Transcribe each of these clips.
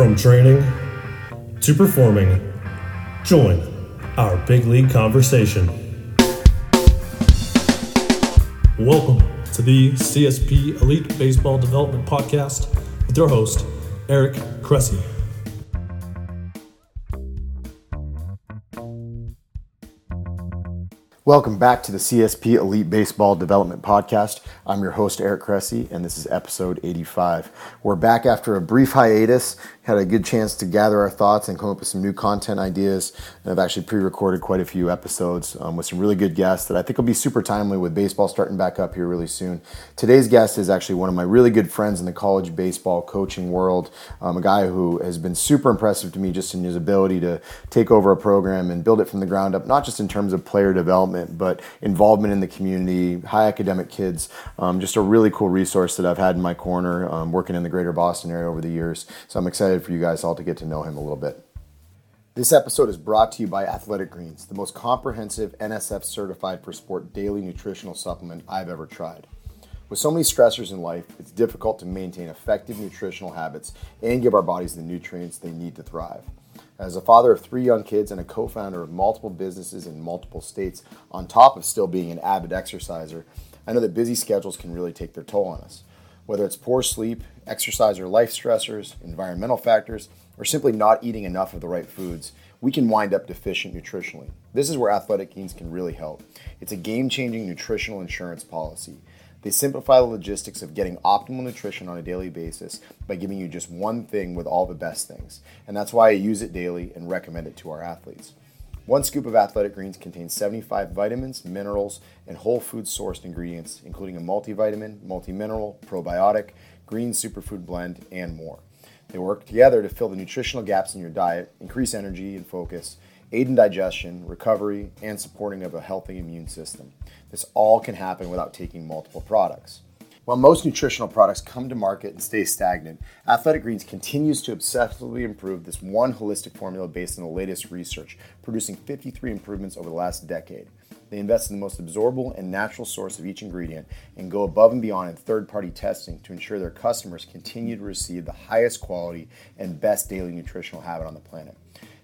From training to performing, join our big league conversation. Welcome to the CSP Elite Baseball Development Podcast with your host, Eric Cressey. Welcome back to the CSP Elite Baseball Development Podcast. I'm your host, Eric Cressey, and this is episode 85. We're back after a brief hiatus had a good chance to gather our thoughts and come up with some new content ideas. And I've actually pre-recorded quite a few episodes um, with some really good guests that I think will be super timely with baseball starting back up here really soon. Today's guest is actually one of my really good friends in the college baseball coaching world, um, a guy who has been super impressive to me just in his ability to take over a program and build it from the ground up, not just in terms of player development, but involvement in the community, high academic kids. Um, just a really cool resource that I've had in my corner um, working in the greater Boston area over the years. So I'm excited excited for you guys all to get to know him a little bit. This episode is brought to you by Athletic Greens, the most comprehensive NSF certified for sport daily nutritional supplement I've ever tried. With so many stressors in life, it's difficult to maintain effective nutritional habits and give our bodies the nutrients they need to thrive. As a father of three young kids and a co founder of multiple businesses in multiple states, on top of still being an avid exerciser, I know that busy schedules can really take their toll on us. Whether it's poor sleep, exercise or life stressors, environmental factors, or simply not eating enough of the right foods, we can wind up deficient nutritionally. This is where Athletic Greens can really help. It's a game changing nutritional insurance policy. They simplify the logistics of getting optimal nutrition on a daily basis by giving you just one thing with all the best things. And that's why I use it daily and recommend it to our athletes. One scoop of Athletic Greens contains 75 vitamins, minerals, and whole food sourced ingredients, including a multivitamin, multi-mineral, probiotic, green superfood blend, and more. They work together to fill the nutritional gaps in your diet, increase energy and focus, aid in digestion, recovery, and supporting of a healthy immune system. This all can happen without taking multiple products. While most nutritional products come to market and stay stagnant, Athletic Greens continues to obsessively improve this one holistic formula based on the latest research, producing 53 improvements over the last decade. They invest in the most absorbable and natural source of each ingredient and go above and beyond in third party testing to ensure their customers continue to receive the highest quality and best daily nutritional habit on the planet.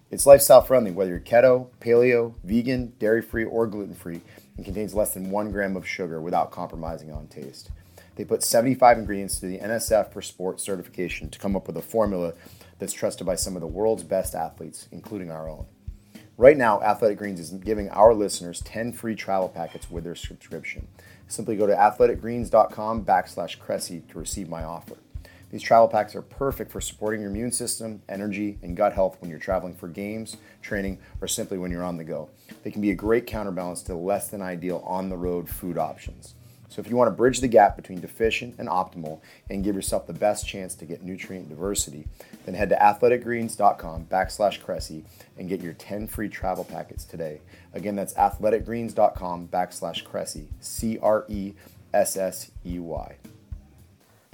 It's lifestyle friendly, whether you're keto, paleo, vegan, dairy free, or gluten free, and contains less than one gram of sugar without compromising on taste. They put 75 ingredients through the NSF for Sport certification to come up with a formula that's trusted by some of the world's best athletes, including our own. Right now, Athletic Greens is giving our listeners 10 free travel packets with their subscription. Simply go to athleticgreens.com backslash Cressey to receive my offer. These travel packs are perfect for supporting your immune system, energy, and gut health when you're traveling for games, training, or simply when you're on the go. They can be a great counterbalance to less than ideal on the road food options. So if you want to bridge the gap between deficient and optimal and give yourself the best chance to get nutrient diversity, then head to athleticgreens.com backslash Cressey and get your 10 free travel packets today. Again, that's athleticgreens.com backslash Cressey, C-R-E-S-S-E-Y.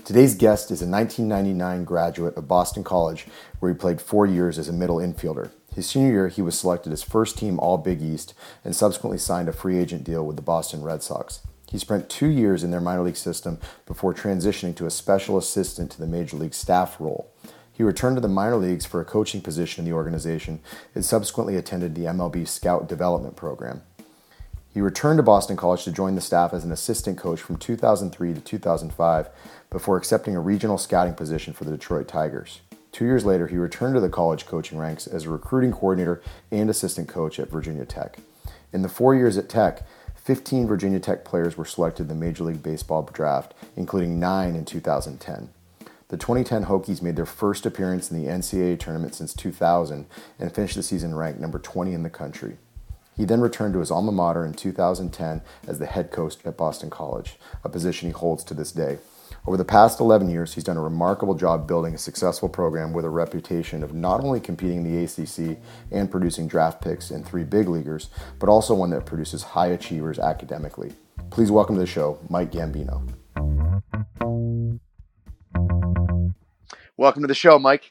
Today's guest is a 1999 graduate of Boston College, where he played four years as a middle infielder. His senior year, he was selected as first team All Big East and subsequently signed a free agent deal with the Boston Red Sox. He spent two years in their minor league system before transitioning to a special assistant to the major league staff role. He returned to the minor leagues for a coaching position in the organization and subsequently attended the MLB Scout Development Program. He returned to Boston College to join the staff as an assistant coach from 2003 to 2005 before accepting a regional scouting position for the Detroit Tigers. Two years later, he returned to the college coaching ranks as a recruiting coordinator and assistant coach at Virginia Tech. In the four years at Tech, 15 Virginia Tech players were selected in the Major League Baseball draft, including nine in 2010. The 2010 Hokies made their first appearance in the NCAA tournament since 2000 and finished the season ranked number 20 in the country. He then returned to his alma mater in 2010 as the head coach at Boston College, a position he holds to this day. Over the past 11 years, he's done a remarkable job building a successful program with a reputation of not only competing in the ACC and producing draft picks and three big leaguers, but also one that produces high achievers academically. Please welcome to the show, Mike Gambino. Welcome to the show, Mike.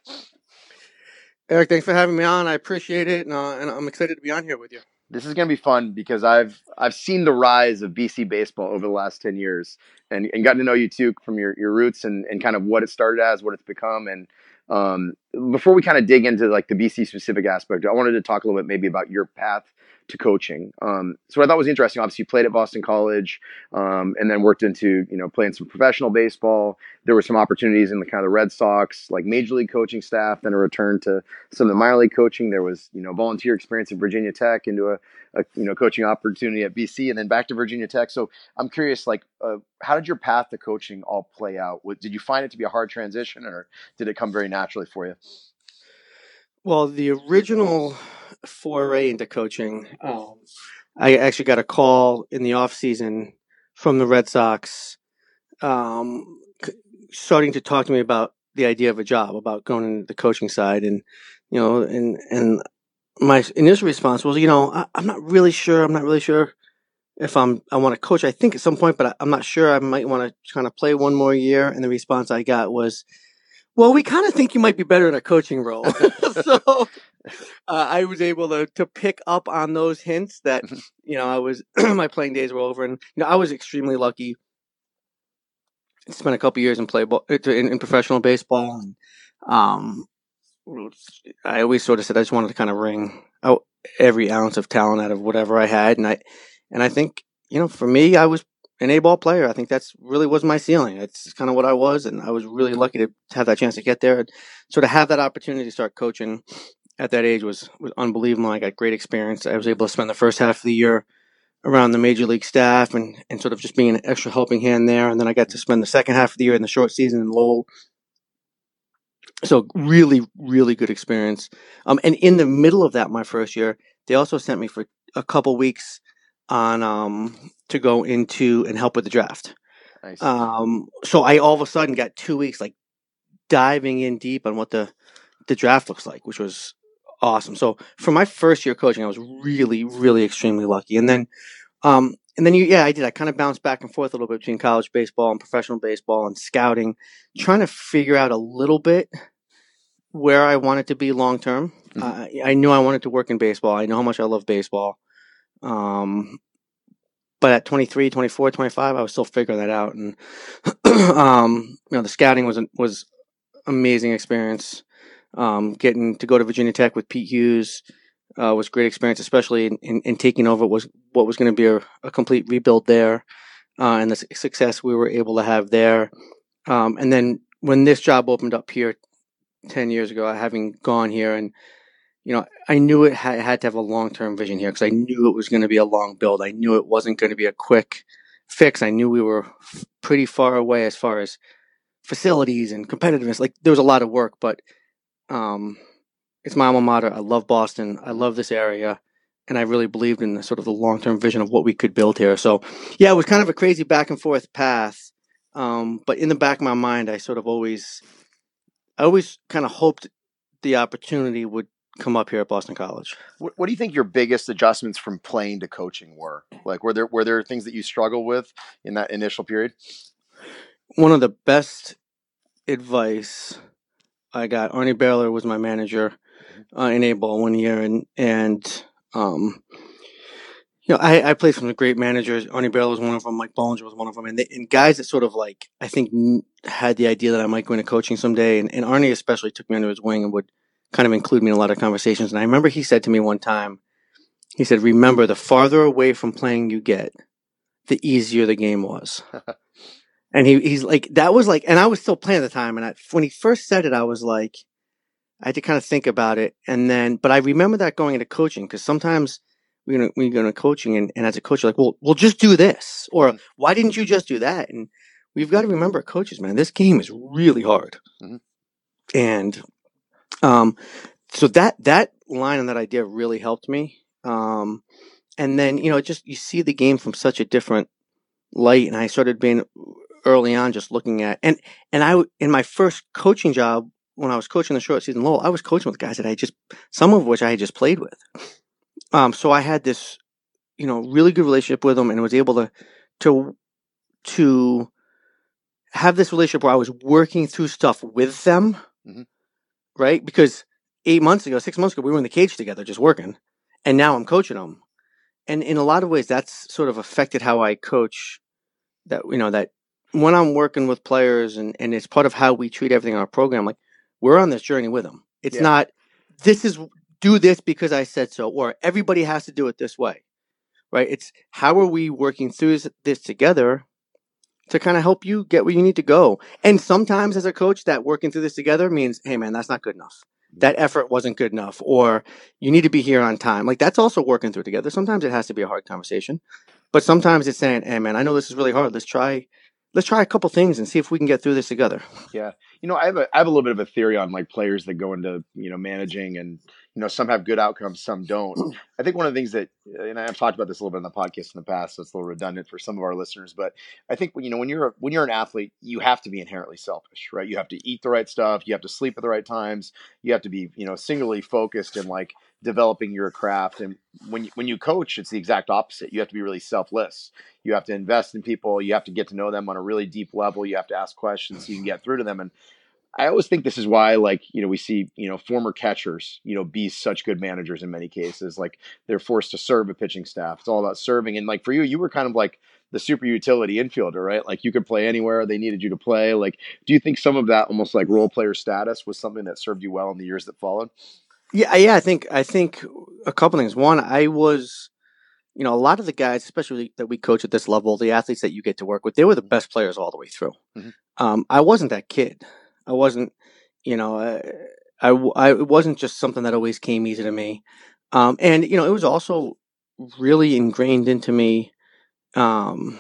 Eric, thanks for having me on. I appreciate it, and, uh, and I'm excited to be on here with you this is going to be fun because I've I've seen the rise of BC baseball over the last 10 years and, and gotten to know you too from your, your roots and, and kind of what it started as, what it's become. And um, before we kind of dig into like the BC specific aspect, I wanted to talk a little bit maybe about your path to coaching. Um, so I thought was interesting, obviously you played at Boston College, um, and then worked into you know playing some professional baseball. There were some opportunities in the kind of the Red Sox, like major league coaching staff. Then a return to some of the minor league coaching. There was you know volunteer experience at Virginia Tech into a, a you know coaching opportunity at BC, and then back to Virginia Tech. So I'm curious, like, uh, how did your path to coaching all play out? Did you find it to be a hard transition, or did it come very naturally for you? Well, the original foray into coaching, um, I actually got a call in the off season from the Red Sox, um, starting to talk to me about the idea of a job, about going into the coaching side, and you know, and and my initial response was, you know, I, am not really sure. I'm not really sure if I'm I want to coach. I think at some point, but I, I'm not sure. I might want to kind of play one more year. And the response I got was, well, we kind of think you might be better in a coaching role. so uh, I was able to to pick up on those hints that mm-hmm. you know I was my playing days were over, and you know I was extremely lucky. Spent a couple years in play ball, uh, in, in professional baseball, and um, I always sort of said I just wanted to kind of wring out every ounce of talent out of whatever I had, and I and I think you know for me I was an A ball player. I think that's really was my ceiling. It's kind of what I was, and I was really lucky to have that chance to get there and sort of have that opportunity to start coaching at that age was was unbelievable. I got great experience. I was able to spend the first half of the year around the major league staff and, and sort of just being an extra helping hand there. And then I got to spend the second half of the year in the short season in Lowell. So really, really good experience. Um, and in the middle of that, my first year, they also sent me for a couple weeks on um, to go into and help with the draft. Nice. Um, so I all of a sudden got two weeks like diving in deep on what the the draft looks like, which was awesome. So for my first year coaching, I was really, really extremely lucky. And then, um, and then you, yeah, I did. I kind of bounced back and forth a little bit between college baseball and professional baseball and scouting, trying to figure out a little bit where I wanted to be long term. Mm-hmm. Uh, I knew I wanted to work in baseball. I know how much I love baseball. Um, but at 23, 24, 25, I was still figuring that out. And, um, you know, the scouting was, was amazing experience. Um, getting to go to Virginia Tech with Pete Hughes, uh, was great experience, especially in, in, in, taking over was what was going to be a, a, complete rebuild there, uh, and the success we were able to have there. Um, and then when this job opened up here 10 years ago, having gone here and you know, I knew it had, to have a long term vision here because I knew it was going to be a long build. I knew it wasn't going to be a quick fix. I knew we were f- pretty far away as far as facilities and competitiveness. Like there was a lot of work, but um, it's my alma mater. I love Boston. I love this area. And I really believed in the sort of the long term vision of what we could build here. So, yeah, it was kind of a crazy back and forth path. Um, but in the back of my mind, I sort of always, I always kind of hoped the opportunity would come up here at Boston College. What, what, do you think your biggest adjustments from playing to coaching were? Like, were there were there things that you struggled with in that initial period? One of the best advice I got. Arnie Beyeler was my manager mm-hmm. uh, in A ball one year, and and um, you know, I, I played some great managers. Arnie Beyeler was one of them. Mike Bollinger was one of them, and, they, and guys that sort of like I think had the idea that I might go into coaching someday. And, and Arnie especially took me under his wing and would kind of include me in a lot of conversations. And I remember he said to me one time, he said, "Remember, the farther away from playing you get, the easier the game was." and he he's like, that was like, and I was still playing at the time. And I, when he first said it, I was like, I had to kind of think about it. And then, but I remember that going into coaching because sometimes we are we go into coaching and, and as a coach, you're like, well, we'll just do this, or mm-hmm. why didn't you just do that? And we've got to remember, coaches, man, this game is really hard. Mm-hmm. And um, so that that line and that idea really helped me. Um, and then you know, just you see the game from such a different light, and I started being early on just looking at and and I in my first coaching job when I was coaching the short season Lowell, I was coaching with guys that I just some of which I had just played with. Um, so I had this, you know, really good relationship with them, and was able to to to have this relationship where I was working through stuff with them. Mm-hmm right? Because eight months ago, six months ago, we were in the cage together just working, and now I'm coaching them. And in a lot of ways, that's sort of affected how I coach. That you know that when I'm working with players, and and it's part of how we treat everything in our program. Like we're on this journey with them. It's Yeah. not this is do this because I said so, or everybody has to do it this way, right? It's how are we working through this, this together to kind of help you get where you need to go. And sometimes as a coach, that working through this together means, hey man, that's not good enough. Mm-hmm. That effort wasn't good enough, or you need to be here on time. Like that's also working through together. Sometimes it has to be a hard conversation, but sometimes it's saying, hey man, I know this is really hard. Let's try, let's try a couple things and see if we can get through this together. Yeah, you know, I have a I have a little bit of a theory on like players that go into you know managing, and you know some have good outcomes, some don't. I think one of the things that, and I've talked about this a little bit on the podcast in the past, so it's a little redundant for some of our listeners, but I think you know when you're a, when you're an athlete, you have to be inherently selfish, right? You have to eat the right stuff, you have to sleep at the right times, you have to be you know singularly focused and like developing your craft, and when you, when you coach, it's the exact opposite. You have to be really selfless. You have to invest in people. You have to get to know them on a really deep level. You have to ask questions so you can get through to them. And I always think this is why, like, you know, we see, you know, former catchers, you know, be such good managers in many cases. Like, they're forced to serve a pitching staff. It's all about serving. And like for you, you were kind of like the super utility infielder, right? Like, you could play anywhere they needed you to play. Like, do you think some of that almost like role player status was something that served you well in the years that followed? Yeah, yeah. I think I think a couple things. One, I was, you know, a lot of the guys, especially that we coach at this level, the athletes that you get to work with, they were the best players all the way through. Mhm. Um, I wasn't that kid. I wasn't, you know, I, I, I- it wasn't just something that always came easy to me. Um, and you know, it was also really ingrained into me um,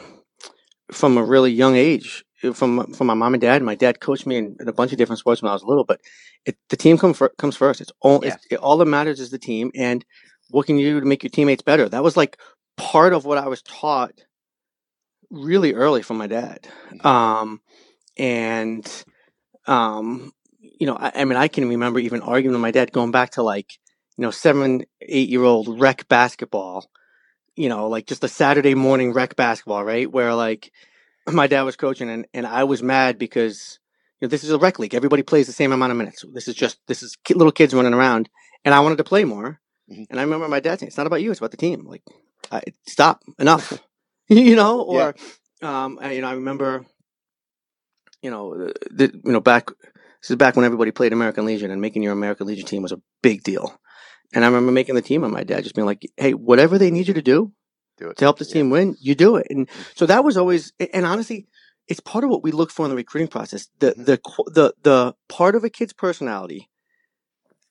from a really young age. From from my mom and dad. My dad coached me in, in a bunch of different sports when I was little, but it, the team come fir- comes first. It's all Yeah. it's, it, all that matters is the team and what can you do to make your teammates better. That was like part of what I was taught really early from my dad. Um, and um, you know, I, I mean, I can remember even arguing with my dad going back to like you know seven, eight year old rec basketball. You know, like just a Saturday morning rec basketball, right? Where like my dad was coaching and, and I was mad because you know this is a rec league. Everybody plays the same amount of minutes. This is just this is ki- little kids running around, and I wanted to play more. Mhm. And I remember my dad saying, "It's not about you. It's about the team. Like, I, stop, enough." you know, or um, I, you know, I remember, you know, the, the, you know back. This is back when everybody played American Legion, and making your American Legion team was a big deal. And I remember making the team, and my dad just being like, "Hey, whatever they need you to do, Do it to help the Yeah. team win, you do it. And so that was always, and honestly, it's part of what we look for in the recruiting process. The Mhm. the the the part of a kid's personality,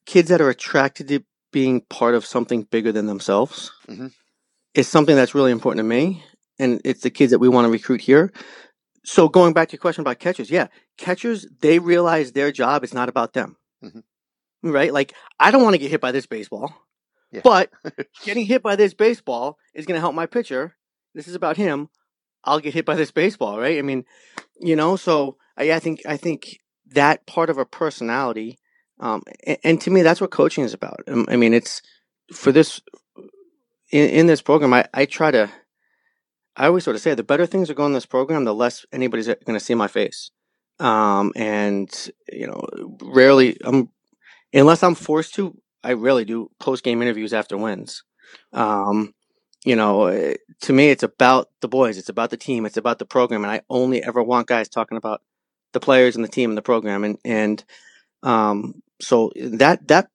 kids that are attracted to being part of something bigger than themselves, Mhm. is something that's really important to me. And it's the kids that we want to recruit here. So going back to your question about catchers, yeah, catchers they realize their job is not about them, Mhm. right? Like I don't want to get hit by this baseball, Yeah. but getting hit by this baseball is going to help my pitcher. This is about him. I'll get hit by this baseball, right? I mean, you know, so I, I think I think that part of a personality, um, and, and to me, that's what coaching is about. Um, I mean, it's for this in, in this program. I, I try to. I always sort of say the better things are going in this program, the less anybody's going to see my face. Um, and you know, rarely, I'm unless I'm forced to. I really do post game interviews after wins. Um, you know, eh, to me, it's about the boys. It's about the team. It's about the program. And I only ever want guys talking about the players and the team and the program. And, and, um, so that, that,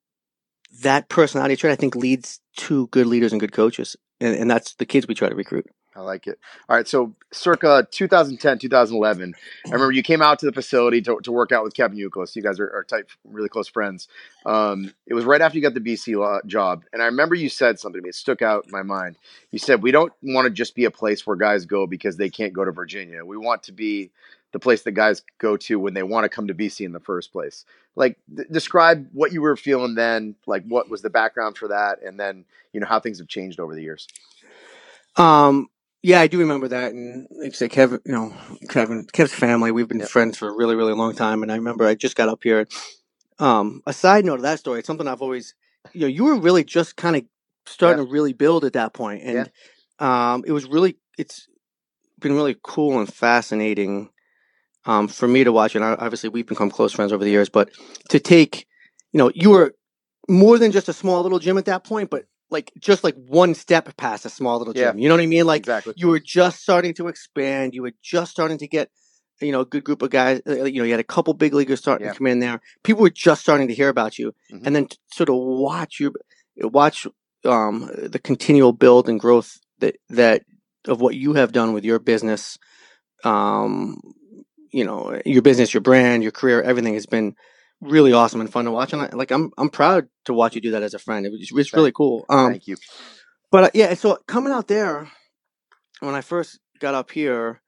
that personality trait, I think leads to good leaders and good coaches. And, and that's the kids we try to recruit. I like it. All right. So, circa 2010, 2011, I remember you came out to the facility to, to work out with Kevin Youkilis. You guys are, are tight, really close friends. Um, it was right after you got the BC law, job. And I remember you said something to me. It stuck out in my mind. You said, We don't want to just be a place where guys go because they can't go to Virginia. We want to be the place that guys go to when they want to come to BC in the first place. Like, describe what you were feeling then. Like, what was the background for that? And then, you know, how things have changed over the years. Um, yeah, I do remember that, and like I say, Kevin, you know, Kevin, Kev's family, we've been Yep. friends for a really, really long time, and I remember I just got up here. Um, a side note of that story, it's something I've always, you know, you were really just kind of starting to really build at that point, and um, it was really, it's been really cool and fascinating, um, for me to watch, and obviously we've become close friends over the years, but to take, you know, you were more than just a small little gym at that point, but like just like one step past a small little Yeah. gym. You know what I mean? Like exactly. you were just starting to expand. You were just starting to get you know, a good group of guys. uh, You know, you had a couple big leaguers starting Yeah. to come in there. People were just starting to hear about you, Mhm. and then sort of watch you, watch um, the continual build and growth that that of what you have done with your business. Um, you know, your business, your brand, your career, everything has been really awesome and fun to watch. And I, like, I'm I'm proud to watch you do that as a friend. It was, it's really cool. Um, Thank you. but uh, yeah, so coming out there, when I first got up here,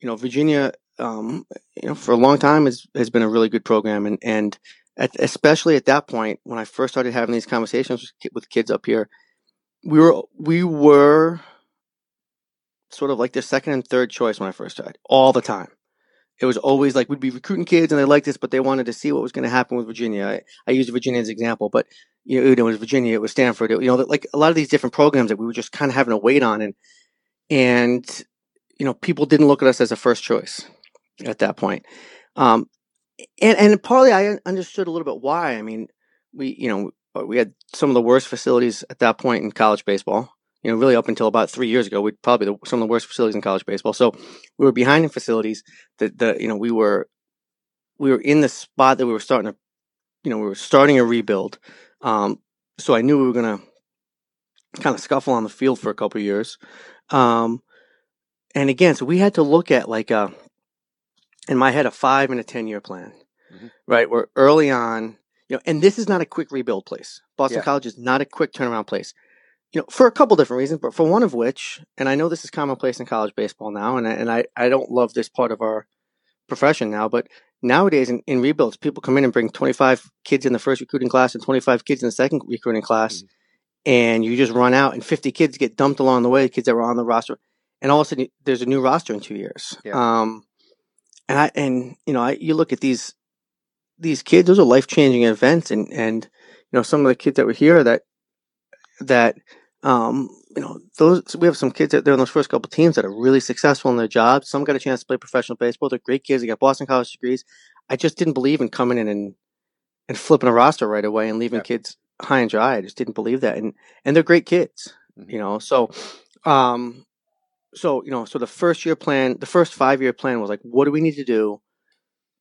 you know, Virginia, um, you know, for a long time has has been a really good program, and and at, especially at that point when I first started having these conversations with, with kids up here, we were we were sort of like their second and third choice when I first started, all the time. It was always like we'd be recruiting kids and they liked this, but they wanted to see what was going to happen with Virginia. I, I used Virginia as an example, but you know, it was Virginia, it was Stanford, it, you know, like a lot of these different programs that we were just kind of having to wait on, and and you know, people didn't look at us as a first choice at that point. Um, and and partly I understood a little bit why. I mean, we you know we had some of the worst facilities at that point in college baseball. You know, really up until about three years ago, we'd probably the, some of the worst facilities in college baseball. So we were behind in facilities. That the you know we were we were in the spot that we were starting to you know we were starting a rebuild. Um, so I knew we were gonna kind of scuffle on the field for a couple of years. Um, and again, so we had to look at like a in my head a five and a ten year plan, Mhm. right? Where early on, you know, and this is not a quick rebuild place. Boston Yeah. College is not a quick turnaround place. You know, for a couple different reasons, but for one of which, and I know this is commonplace in college baseball now, and I, and I, I don't love this part of our profession now, but nowadays in, in rebuilds, people come in and bring 25 kids in the first recruiting class and 25 kids in the second recruiting class, Mhm. and you just run out, and 50 kids get dumped along the way, kids that were on the roster, and all of a sudden there's a new roster in two years. Yeah. Um, and I and you know I you look at these these kids; those are life changing events, and and you know some of the kids that were here that that um you know those we have some kids that they're in those first couple teams that are really successful in their jobs. Some got a chance to play professional baseball. They're great kids. They got Boston College degrees. I just didn't believe in coming in and and flipping a roster right away and leaving Yeah. kids high and dry. I just didn't believe that, and and they're great kids, Mhm. you know. So, um, so you know, so the first year plan, the first five year plan was like, what do we need to do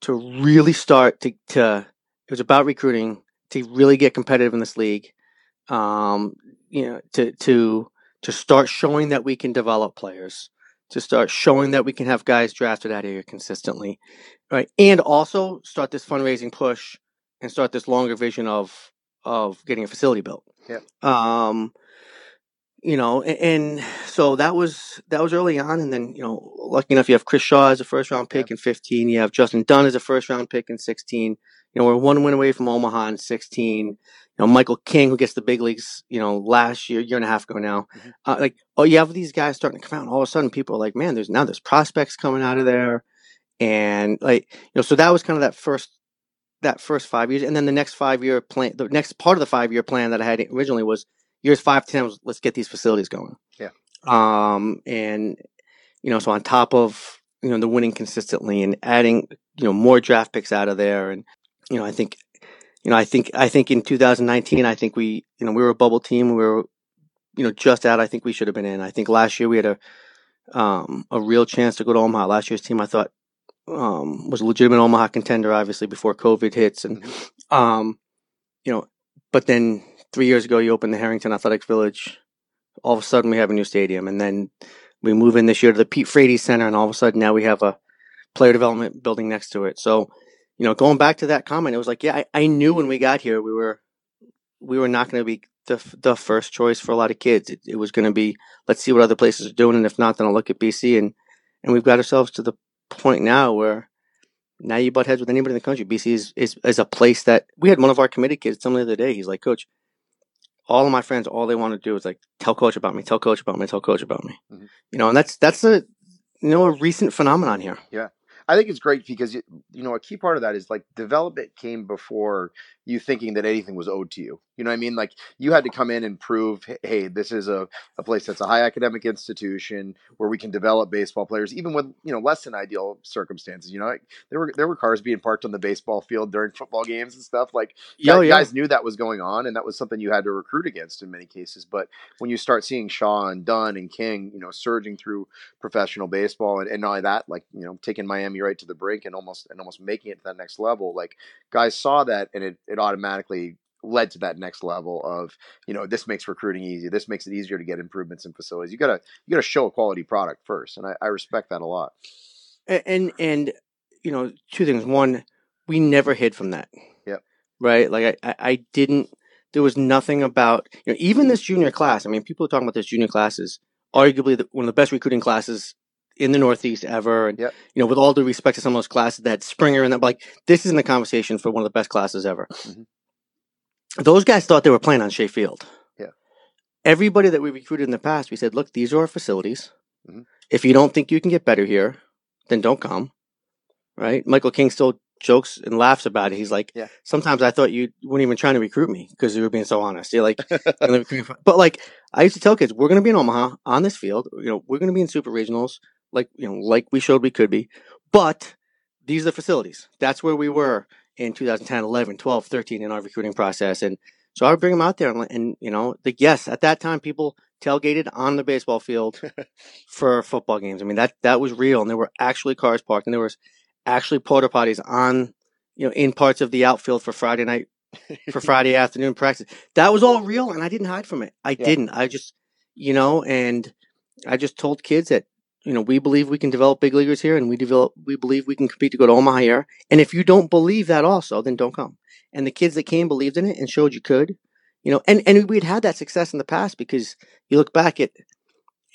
to really start to to? It was about recruiting to really get competitive in this league. Um, you know to to to start showing that we can develop players to start showing that we can have guys drafted out of here consistently right? And also start this fundraising push and start this longer vision of of getting a facility built. Yeah. Um you know and, and so that was that was early on. And then you know lucky enough you have chris shaw as a first round pick yeah. in 15 you have justin dunn as a first round pick in 16 you know we're one win away from omaha in 16 know, Michael King, who gets the big leagues, you know, last year, year and a half ago now. Mhm. Uh, like, oh, you have these guys starting to come out, and all of a sudden, people are like, man, there's now there's prospects coming out of there, and like, you know, so that was kind of that first that first five years, and then the next five year plan, the next part of the five year plan that I had originally was years five to ten was let's get these facilities going. Yeah. Um, and you know, so on top of you know the winning consistently and adding you know more draft picks out of there, and you know, I think you know, I think I think in 2019, I think we you know we were a bubble team. We were you know just out. I think we should have been in. I think last year we had a um a real chance to go to Omaha. Last year's team, I thought um was a legitimate Omaha contender, obviously before COVID hits, and um you know, but then three years ago you opened the Harrington Athletics Village. All of a sudden we have a new stadium, and then we move in this year to the Pete Frates Center, and all of a sudden now we have a player development building next to it. So, you know, going back to that comment, it was like, yeah, I, I knew when we got here we were we were not going to be the the first choice for a lot of kids. It, it was going to be let's see what other places are doing, and if not, then I'll look at BC, and and we've got ourselves to the point now where now you butt heads with anybody in the country. BC is, is, is a place that we had one of our committed kids tell me the other day. He's like, Coach, all of my friends, all they want to do is like tell coach about me, tell coach about me, tell coach about me. Mhm. You know, and that's that's a you know a recent phenomenon here. I think it's great because you, know a key part of that is like development came before you thinking that anything was owed to you. You know what I mean? Like you had to come in and prove, hey, this is a, a place that's a high academic institution where we can develop baseball players, even with you know less than ideal circumstances. You know, like, there were there were cars being parked on the baseball field during football games and stuff. Like Yo, guys, yeah. guys knew that was going on, and that was something you had to recruit against in many cases. But when you start seeing Shaw and Dunn and King, you know, surging through professional baseball, and, and not only that, like you know, taking Miami right to the brink and almost and almost making it to that next level, like guys saw that, and it it automatically led to that next level of you know this makes recruiting easy this makes it easier to get improvements in facilities. You gotta you gotta show a quality product first and i, I respect that a lot. A- and and you know two things. One we never hid from that. Yep. right? Like I, I i didn't there was nothing about you know even this junior class i mean people are talking about this junior class is arguably the, one of the best recruiting classes in the northeast ever and Yep. you know with all due respect to some of those classes that springer and that like this isn't the conversation for one of the best classes ever Mhm. those guys thought they were playing on shea field Yeah. everybody that we recruited in the past we said look these are our facilities Mhm. if you don't think you can get better here then don't come. Right? Michael King still jokes and laughs about it. He's like, Yeah. sometimes I thought you weren't even trying to recruit me because you were being so honest. You're like, "I'm gonna recruit you." but like, I used to tell kids, we're going to be in Omaha on this field. You know, we're going to be in super regionals, like, you know, like we showed we could be. But these are the facilities. That's where we were in 2010, 11, 12, 13 in our recruiting process. And so I would bring them out there and, and you know, like, yes, at that time, people tailgated on the baseball field for football games. I mean, that, that was real. And there were actually cars parked and there was actually porta potties on, you know, in parts of the outfield for Friday night, for Friday afternoon practice. That was all real. And I didn't hide from it. I Yeah. didn't. I just, you know, and I just told kids that, you know, we believe we can develop big leaguers here and we develop, we believe we can compete to go to Omaha here. And if you don't believe that also, then don't come. And the kids that came believed in it and showed you could, you know, and, and we'd had that success in the past because you look back at,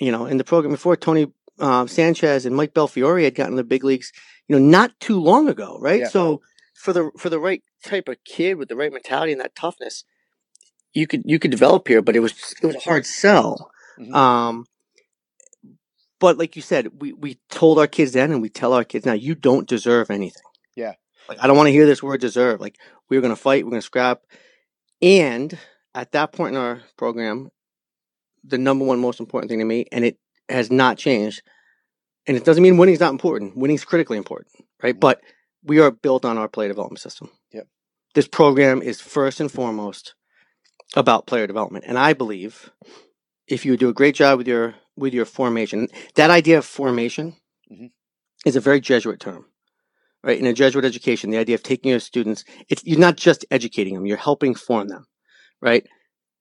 you know, in the program before Tony uh, Sanchez and Mike Belfiore had gotten the big leagues, you know, not too long ago, right? Yeah. So for the for the right type of kid with the right mentality and that toughness, you could you could develop here, but it was it was a hard sell. Mhm. Um, but like you said, we we told our kids then, and we tell our kids now, you don't deserve anything. Yeah. Like I don't want to hear this word deserve. Like we were gonna fight, we're gonna scrap, and at that point in our program, the number one most important thing to me, and it has not changed. And it doesn't mean winning's not important. Winning's critically important, right? Mhm. But we are built on our player development system. Yep. This program is first and foremost about player development, and I believe if you do a great job with your with your formation, that idea of formation Mhm. is a very Jesuit term, right? In a Jesuit education, the idea of taking your students, it's you're not just educating them; you're helping form them, right?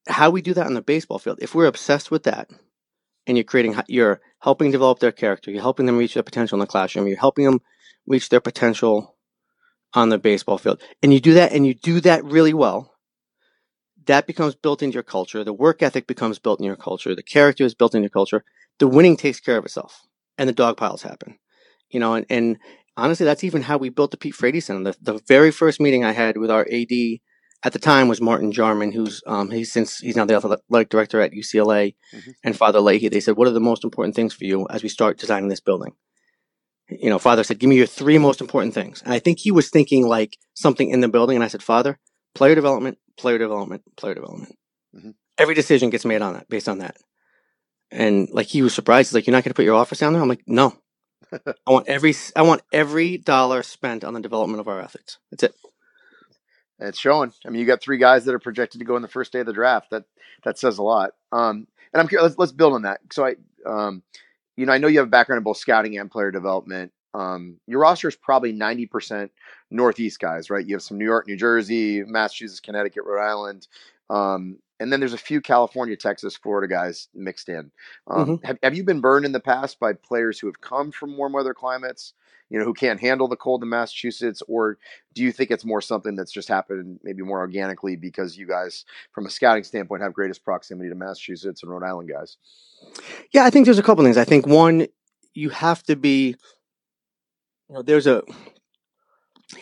How we do that on the baseball field, if we're obsessed with that, and you're creating, you're helping develop their character, you're helping them reach their potential in the classroom, you're helping them reach their potential on the baseball field, and you do that, and you do that really well. That becomes built into your culture. The work ethic becomes built in your culture. The character is built in your culture. The winning takes care of itself, and the dog piles happen. You know, and, and honestly, that's even how we built the Pete Frates Center. The, the very first meeting I had with our AD at the time was Martin Jarmond, who's um, he's since he's now the athletic director at UCLA, Mhm. and Father Leahy. They said, "What are the most important things for you as we start designing this building?" You know, Father said, "Give me your three most important things." And I think he was thinking like something in the building, and I said, "Father, player development, player development, player development." Mhm. Every decision gets made on that, based on that. And like he was surprised. He's like, "You're not going to put your office down there?" I'm like, "No." I want every I want every dollar spent on the development of our athletes. That's it. And it's showing. I mean, you got three guys that are projected to go in the first day of the draft. That that says a lot. Um, and I'm curious. Let's, let's build on that. So I, um, you know, I know you have a background in both scouting and player development. Um, your roster is probably 90% Northeast guys, right? You have some New York, New Jersey, Massachusetts, Connecticut, Rhode Island. Um, and then there's a few California, Texas, Florida guys mixed in. Um, have, have you been burned in the past by players who have come from warm weather climates, you know, who can't handle the cold in Massachusetts? Or do you think it's more something that's just happened maybe more organically because you guys, from a scouting standpoint, have greatest proximity to Massachusetts and Rhode Island guys? Yeah, I think there's a couple things. I think one, you have to be, you know, there's a,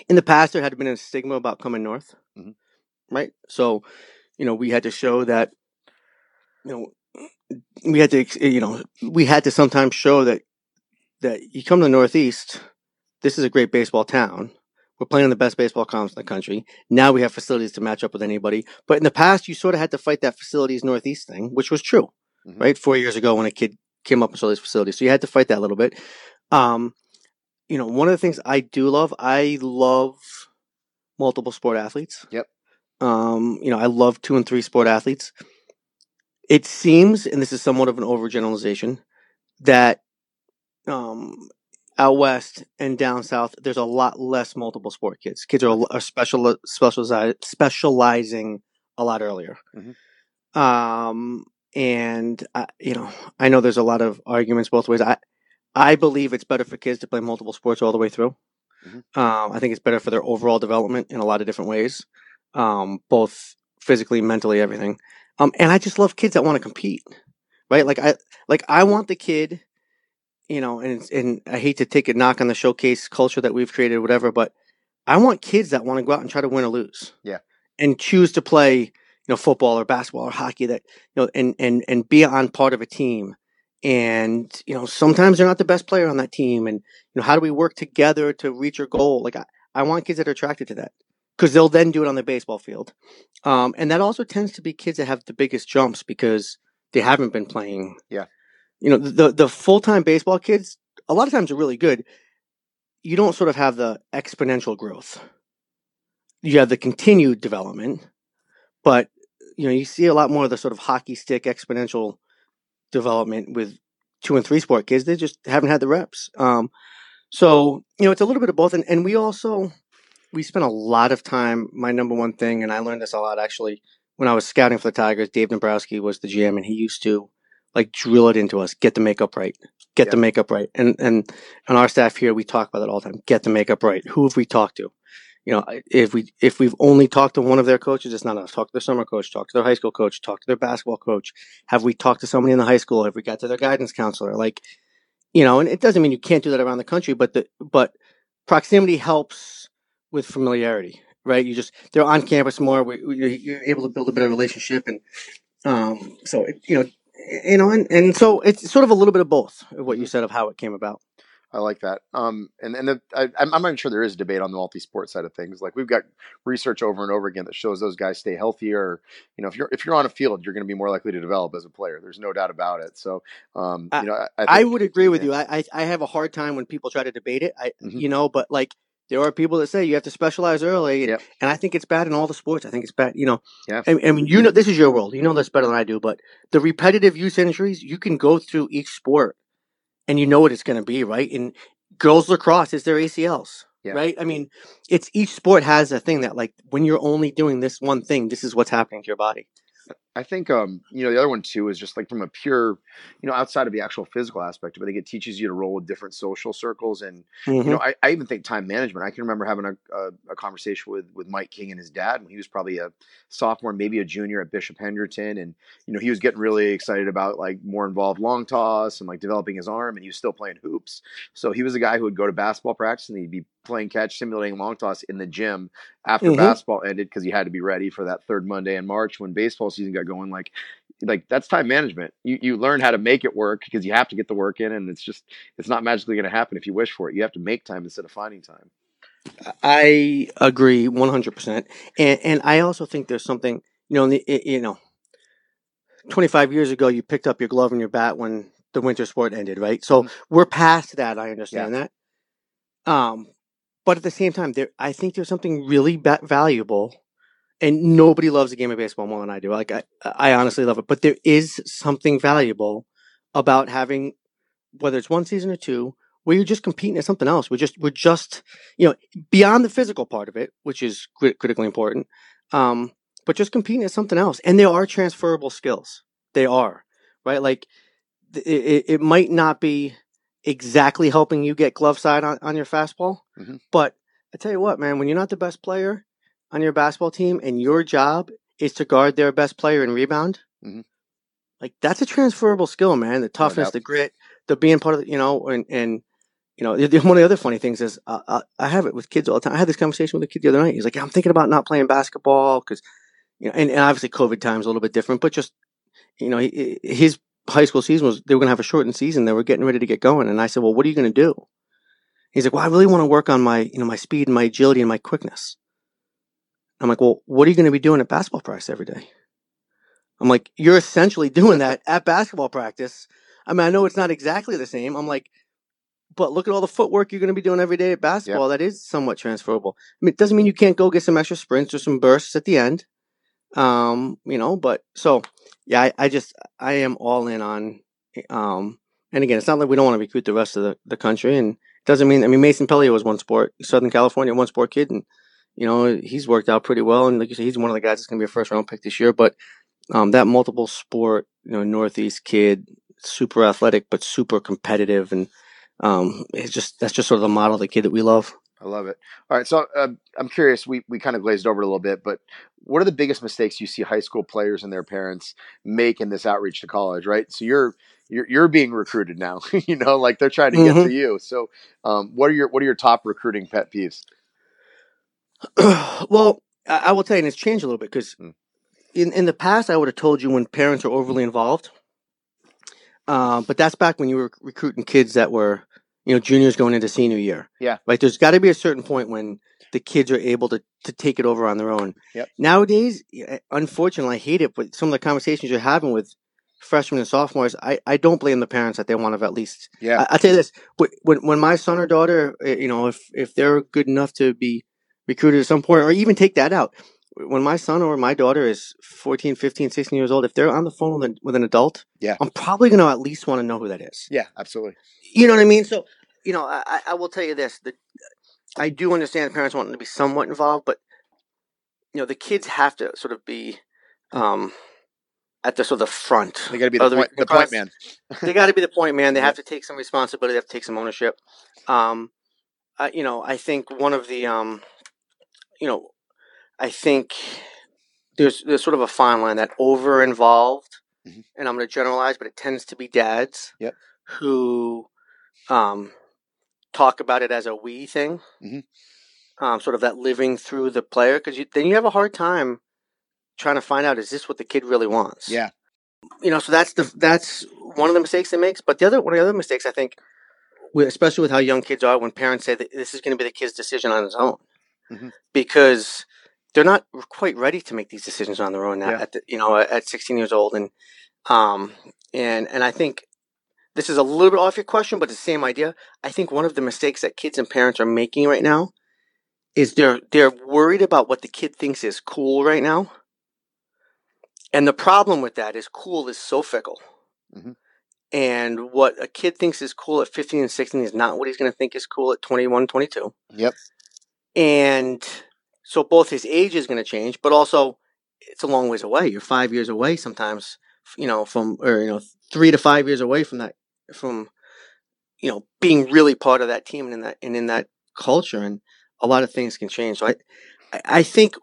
in the past, there had been a stigma about coming north, Mhm. right? So, you know, we had to show that, you know, we had to, you know, we had to sometimes show that, that you come to the Northeast, this is a great baseball town We're playing in the best baseball comps in the country. Now we have facilities to match up with anybody. But in the past, you sort of had to fight that facilities northeast thing, which was true, Mhm. right? Four years ago when a kid came up and saw these facilities, so you had to fight that a little bit. Um, you know, one of the things I do love, I love multiple sport athletes. Yep. Um, you know, I love two and three sport athletes. It seems, and this is somewhat of an overgeneralization, that um, out west and down south, there's a lot less multiple sport kids. Kids are, are special specialize, specializing a lot earlier. Mhm. Um, and I, you know, I know there's a lot of arguments both ways. I I believe it's better for kids to play multiple sports all the way through. Mhm. Um, I think it's better for their overall development in a lot of different ways, um, both physically, mentally, everything. Um, and I just love kids that want to compete, right? Like I like I want the kid, you know, and and I hate to take a knock on the showcase culture that we've created, or whatever, but I want kids that want to go out and try to win or lose, Yeah. and choose to play, you know, football or basketball or hockey that you know, and and and be on part of a team. And you know, sometimes they're not the best player on that team, and you know, how do we work together to reach your goal? Like I, I want kids that are attracted to that because they'll then do it on the baseball field. Um, and that also tends to be kids that have the biggest jumps because they haven't been playing. Yeah. You know, the the full time baseball kids a lot of times are really good. You don't sort of have the exponential growth. You have the continued development, but you know, you see a lot more of the sort of hockey stick exponential development with two and three sport kids. They just haven't had the reps. Um, so, you know, it's a little bit of both. And, and we also, we spent a lot of time. My number one thing, and I learned this a lot actually when I was scouting for the Tigers. Dave Dombrowski was the GM, and he used to like drill it into us: get the makeup right, get the makeup right. And and on our staff here, we talk about it all the time: get the makeup right. Who have we talked to? You know, if we if we've only talked to one of their coaches, it's not us. Talk to their summer coach, talk to their high school coach, talk to their basketball coach. Have we talked to somebody in the high school? Have we got to their guidance counselor? Like, you know, and it doesn't mean you can't do that around the country, but the but proximity helps with familiarity, right? You just they're on campus more. We, we, you're able to build a better relationship, and um, so it, you know, you know, and, and so it's sort of a little bit of both of what you said of how it came about. I like that. Um, and and the, I, I'm I'm not sure there is a debate on the multi-sport side of things. Like we've got research over and over again that shows those guys stay healthier. You know, if you're if you're on a field, you're going to be more likely to develop as a player. There's no doubt about it. So, um, you know, I, I, I would agree with yeah. you. I, I I have a hard time when people try to debate it. I Mhm. you know, but like there are people that say you have to specialize early, and, Yep. and I think it's bad in all the sports. I think it's bad. You know, Yeah. I, I mean, you know, this is your world. You know this better than I do. But the repetitive use injuries, you can go through each sport, and you know what it's going to be, right? And girls lacrosse is their ACLs. Yeah. Right. I mean, it's each sport has a thing that like when you're only doing this one thing, this is what's happening to your body. I think um, you know the other one too is just like from a pure, you know, outside of the actual physical aspect of it, I think it teaches you to roll with different social circles and Mhm. you know I, I even think time management. I can remember having a, a, a conversation with with Mike King and his dad when he was probably a sophomore, maybe a junior at Bishop Hendricken, and you know he was getting really excited about like more involved long toss and like developing his arm, and he was still playing hoops. So he was a guy who would go to basketball practice and he'd be playing catch, simulating long toss in the gym after Mhm. basketball ended because he had to be ready for that third Monday in March when baseball season got going. Like, like that's time management. You you learn how to make it work because you have to get the work in, and it's just it's not magically going to happen if you wish for it. You have to make time instead of finding time. I agree 100%. And and I also think there's something, you know, it- you know, 25 years ago you picked up your glove and your bat when the winter sport ended, right? So Mhm. we're past that, I understand that. Um but at the same time there I think there's something really ba- valuable and nobody loves the game of baseball more than I do. Like I I honestly love it, but there is something valuable about having whether it's one season or two where you're just competing at something else. We're just we're just you know beyond the physical part of it, which is crit- critically important, um, but just competing at something else. And there are transferable skills. They are right. Like th- it, it, might not be exactly helping you get glove side on, on your fastball, Mhm. but I tell you what, man, when you're not the best player on your basketball team and your job is to guard their best player and rebound, Mhm. like that's a transferable skill, man. The toughness, doubt. the grit, the being part of the, you know, and and you know, one of the other funny things is uh, uh, I have it with kids all the time. I had this conversation with a kid the other night. He's like, "I'm thinking about not playing basketball because, you know, and, and obviously COVID time's a little bit different, but just, you know, he, his high school season was they were going to have a shortened season. They were getting ready to get going, and I said, "Well, what are you going to do?" He's like, well, I really want to work on my, you know, my speed and my agility and my quickness. I'm like, well, what are you going to be doing at basketball practice every day? I'm like, you're essentially doing that at basketball practice. I mean, I know it's not exactly the same. I'm like, but look at all the footwork you're going to be doing every day at basketball. That is somewhat transferable. I mean, it doesn't mean you can't go get some extra sprints or some bursts at the end. Um, you know, but so yeah, I, I just I am all in on um and again, it's not like we don't want to recruit the rest of the, the country and it doesn't mean I mean Mason Pelio was one sport, Southern California one sport kid and you know, he's worked out pretty well and like you said, he's one of the guys that's gonna be a first round pick this year. But um that multiple sport, you know, Northeast kid, super athletic but super competitive and um it's just that's just sort of the model of the kid that we love. I love it. All right, so uh, I'm curious. We we kind of glazed over it a little bit, but what are the biggest mistakes you see high school players and their parents make in this outreach to college? Right. So you're you're you're being recruited now. you know, like they're trying to get Mhm. to you. So, um, what are your what are your top recruiting pet peeves? well, I, I will tell you, and it's changed a little bit because Mm. in in the past, I would have told you when parents are overly involved. Uh, but that's back when you were recruiting kids that were, you know, juniors going into senior year. Yeah. Right. There's got to be a certain point when the kids are able to to take it over on their own. Yep. Nowadays, unfortunately, I hate it, but some of the conversations you're having with freshmen and sophomores, I, I don't blame the parents that they want to at least Yeah. I, I'll tell you this: when when my son or daughter, uh, you know, if if they're good enough to be recruited at some point, or even take that out, when my son or my daughter is 14, 15, 16 years old, if they're on the phone with an, with an adult, Yeah. I'm probably going to at least want to know who that is. yeah. Absolutely. You know what I mean? So, you know, I, I- will tell you this: that I do understand parents wanting to be somewhat involved, but you know, the kids have to sort of be. Um, at the sort of front, They got to be the of point, the point man. they got to be the point man. They Yeah. have to take some responsibility. They have to take some ownership. Um, I, you know, I think one of the, um, you know, I think there's there's sort of a fine line that over involved, Mhm. and I'm going to generalize, but it tends to be dads Yep. who um, talk about it as a we thing, Mhm. um, sort of that living through the player, because you, then you have a hard time trying to find out is this what the kid really wants Yeah. you know, so that's the that's one of the mistakes it makes. But the other one of the other mistakes I think, especially with how young kids are, when parents say that this is going to be the kid's decision on his own, Mhm. because they're not quite ready to make these decisions on their own now. Yeah. At the, you know, at 16 years old, and um, and and I think this is a little bit off your question, but the same idea. I think one of the mistakes that kids and parents are making right now is they're they're worried about what the kid thinks is cool right now. And the problem with that is cool is so fickle. Mhm. And what a kid thinks is cool at 15 and 16 is not what he's going to think is cool at 21, 22. Yep. And so both his age is going to change, but also it's a long ways away. You're five years away sometimes, you know, from, or, you know, three to five years away from that, from, you know, being really part of that team and in that, and in that culture. And a lot of things can change. So I, I- think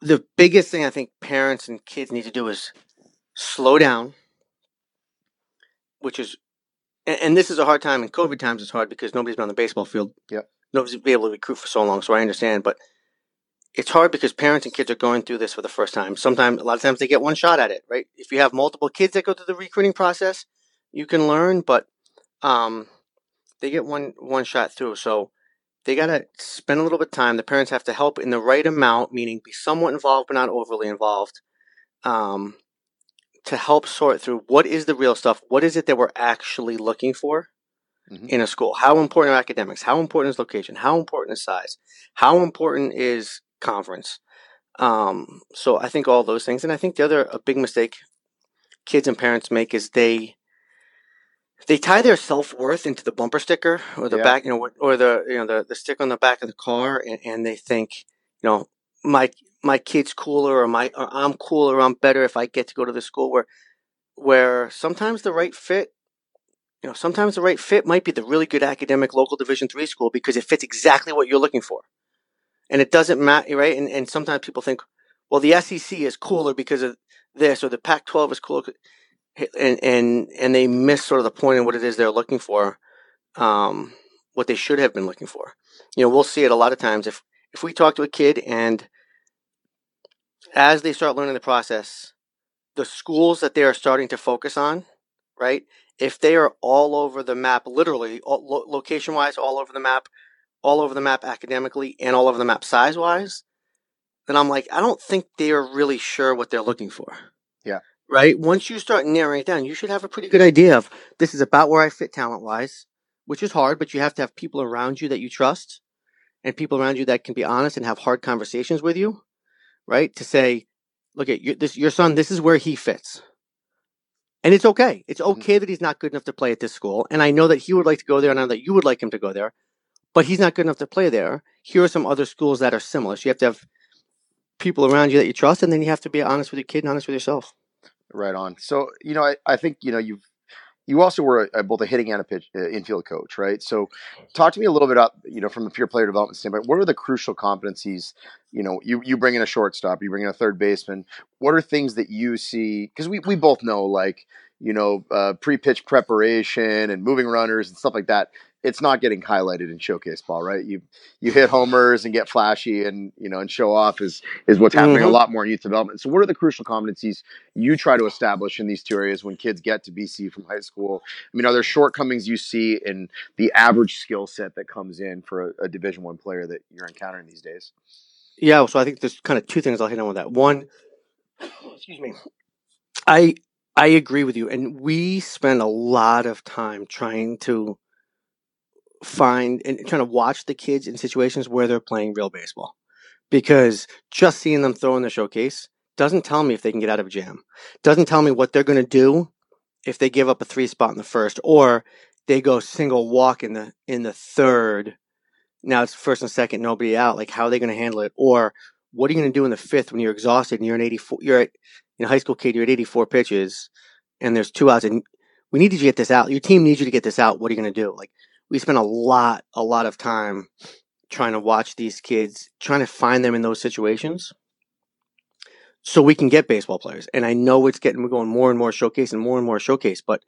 the biggest thing I think parents and kids need to do is slow down, which is, and, this is a hard time. In COVID times, it's hard because nobody's been on the baseball field. Yep. Nobody's been able to recruit for so long, so I understand. But it's hard because parents and kids are going through this for the first time. Sometimes, a lot of times, they get one shot at it. Right? If you have multiple kids that go through the recruiting process, you can learn, but um, they get one one shot through. So they got to spend a little bit of time. The parents have to help in the right amount, meaning be somewhat involved but not overly involved, um, to help sort through what is the real stuff. What is it that we're actually looking for Mhm. in a school? How important are academics? How important is location? How important is size? How important is conference? Um, so I think all those things, and I think the other a big mistake kids and parents make is they they tie their self worth into the bumper sticker or the Yeah. back, you know, or the you know the the sticker on the back of the car, and, and they think, you know, my my kid's cooler, or my or I'm cooler, I'm better if I get to go to the school where where sometimes the right fit. You know, sometimes the right fit might be the really good academic local Division three school because it fits exactly what you're looking for, and it doesn't matter, right? And and sometimes people think, well, the SEC is cooler because of this, or the Pac-12 is cooler and and and they miss sort of the point of what it is they're looking for, um, what they should have been looking for. You know, we'll see it a lot of times if if we talk to a kid and as they start learning the process, the schools that they are starting to focus on, right, if they are all over the map, literally lo- location wise, all over the map, all over the map academically, and all over the map size wise, then I'm like, I don't think they're really sure what they're looking for. Yeah. Right. Once you start narrowing it down, you should have a pretty good idea of this is about where I fit talent wise, which is hard, but you have to have people around you that you trust and people around you that can be honest and have hard conversations with you, right? To say, look at your, this, your son, this is where he fits. And it's okay. It's Mhm. okay that he's not good enough to play at this school. And I know that he would like to go there and I know that you would like him to go there, but he's not good enough to play there. Here are some other schools that are similar. So you have to have people around you that you trust, and then you have to be honest with your kid and honest with yourself. Right on. So you know, I, I think you know you've you also were a, both a hitting and a pitch uh, infield coach, right? So talk to me a little bit about you know from a pure player development standpoint. What are the crucial competencies? You know, you you bring in a shortstop, you bring in a third baseman. What are things that you see? Because we we both know like you know uh, pre-pitch preparation and moving runners and stuff like that it's not getting highlighted in showcase ball, right? You you hit homers and get flashy and you know and show off is is what's happening Mhm. a lot more in youth development. So what are the crucial competencies you try to establish in these two areas when kids get to BC from high school? I mean, are there shortcomings you see in the average skill set that comes in for a, a Division One player that you're encountering these days? Yeah, so I think there's kind of two things I'll hit on with that. One, excuse me, I I agree with you, and we spend a lot of time trying to find and trying to watch the kids in situations where they're playing real baseball, because just seeing them throw in the showcase doesn't tell me if they can get out of a jam. Doesn't tell me what they're going to do if they give up a three spot in the first, or they go single walk in the in the third. Now it's first and second, nobody out. Like how are they going to handle it? Or what are you going to do in the fifth when you're exhausted and you're an 84? You're at you know high school kid. You're at 84 pitches, and there's two outs, and we need you to get this out. Your team needs you to get this out. What are you going to do? Like we spend a lot, a lot of time trying to watch these kids, trying to find them in those situations, so we can get baseball players. And I know it's getting we're going more and more showcase and more and more showcase, but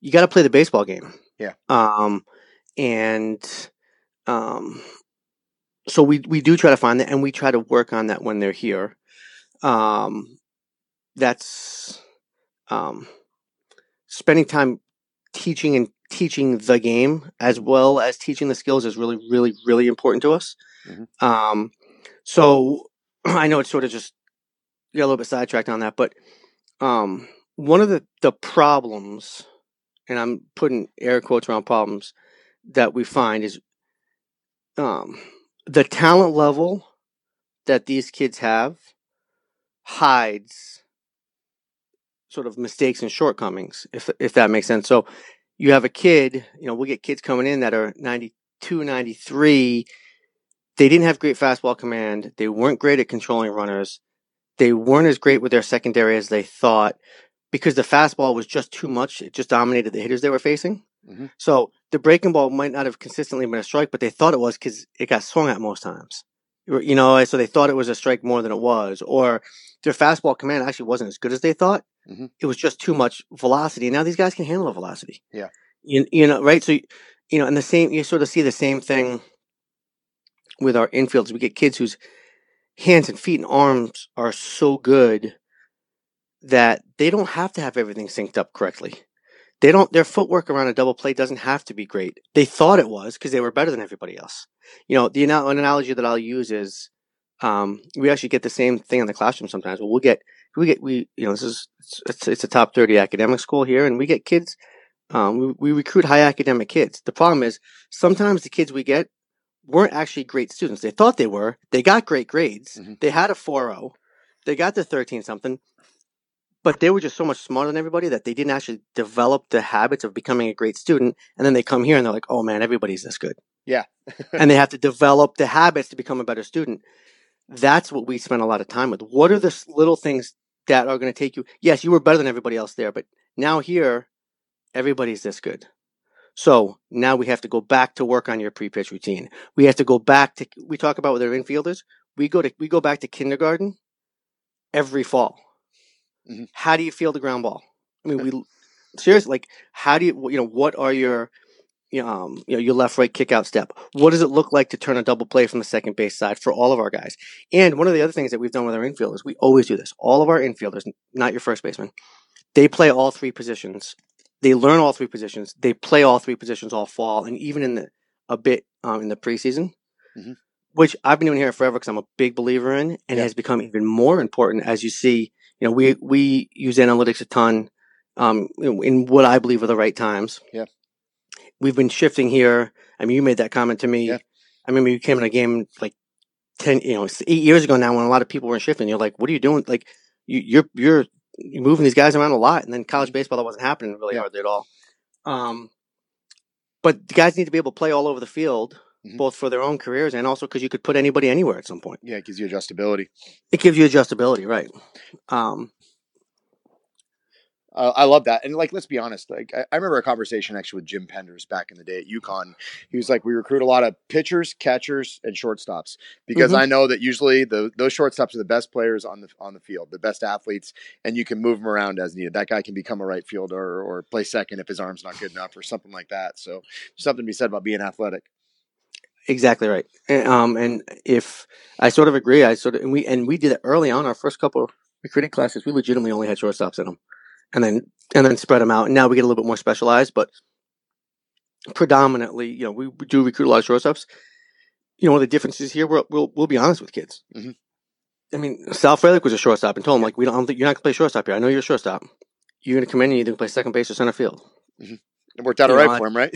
you got to play the baseball game. Yeah. Um, and um, so we we do try to find that, and we try to work on that when they're here. Um, that's um, spending time teaching and teaching the game as well as teaching the skills is really, really, really important to us. Mhm. Um, so I know it's sort of just got a little bit sidetracked on that, but um, one of the the problems, and I'm putting air quotes around problems that we find is um, the talent level that these kids have hides sort of mistakes and shortcomings, if if that makes sense. So you have a kid, you know, we'll get kids coming in that are 92, 93. They didn't have great fastball command. They weren't great at controlling runners. They weren't as great with their secondary as they thought because the fastball was just too much. It just dominated the hitters they were facing. Mhm. So the breaking ball might not have consistently been a strike, but they thought it was because it got swung at most times. You know, so they thought it was a strike more than it was, or their fastball command actually wasn't as good as they thought. Mhm. It was just too much velocity. Now these guys can handle the velocity. Yeah. You, you know, right? So, you know, and the same, you sort of see the same thing with our infields. We get kids whose hands and feet and arms are so good that they don't have to have everything synced up correctly. They don't, their footwork around a double play doesn't have to be great. They thought it was because they were better than everybody else. You know, the an analogy that I'll use is, um, we actually get the same thing in the classroom sometimes. Well, we'll get, we get, we, you know, this is, it's, it's, a top 30 academic school here and we get kids, um, we, we recruit high academic kids. The problem is sometimes the kids we get weren't actually great students. They thought they were. They got great grades. Mhm. They had a 4.0. They got the 13 something, but they were just so much smarter than everybody that they didn't actually develop the habits of becoming a great student. And then they come here and they're like, oh man, everybody's this good. Yeah. and they have to develop the habits to become a better student. That's what we spend a lot of time with. What are the little things that are going to take you? Yes, you were better than everybody else there, but now here, everybody's this good. So now we have to go back to work on your pre-pitch routine. We have to go back to we talk about with our infielders. We go to we go back to kindergarten every fall. Mhm. How do you feel the ground ball? I mean, we seriously like how do you you know what are your um, you know your left right kick out step? What does it look like to turn a double play from the second base side for all of our guys? And one of the other things that we've done with our infielders, we always do this. All of our infielders, not your first baseman, they play all three positions. they learn all three positions. They play all three positions all fall, and even in the a bit um, in the preseason, Mhm. which I've been doing here forever because I'm a big believer in, and Yeah. has become even more important as you see. You know, we we use analytics a ton um, in what I believe are the right times. Yeah. We've been shifting here. I mean, you made that comment to me. Yeah. I remember you came in a game like ten, you know, eight years ago now when a lot of people were shifting. You're like, what are you doing? Like, you, you're you're you're moving these guys around a lot, and then college baseball that wasn't happening really Yeah. hardly at all. Um, but the guys need to be able to play all over the field, Mhm. both for their own careers and also because you could put anybody anywhere at some point. Yeah, it gives you adjustability. It gives you adjustability, right? Um, Uh, I love that. And like, let's be honest. Like, I, I remember a conversation actually with Jim Penders back in the day at UConn. He was like, "We recruit a lot of pitchers, catchers, and shortstops because Mhm. I know that usually the, those shortstops are the best players on the on the field, the best athletes, and you can move them around as needed. That guy can become a right fielder or, or play second if his arm's not good enough or something like that. So, something to be said about being athletic. Exactly right. And, um, and if I sort of agree, I sort of and we and we did it early on. Our first couple recruiting classes, we legitimately only had shortstops in them, and then and then spread them out. And now we get a little bit more specialized, but predominantly, you know, we, do recruit a lot of shortstops. You know, one of the differences here, we'll we'll, we'll be honest with kids. Mhm. I mean, Sal Frelick was a shortstop, and told him like, we don't, don't think you're not gonna play shortstop here. I know you're a shortstop. You're gonna come in and you're gonna play second base or center field. It worked out You all know, for him, right?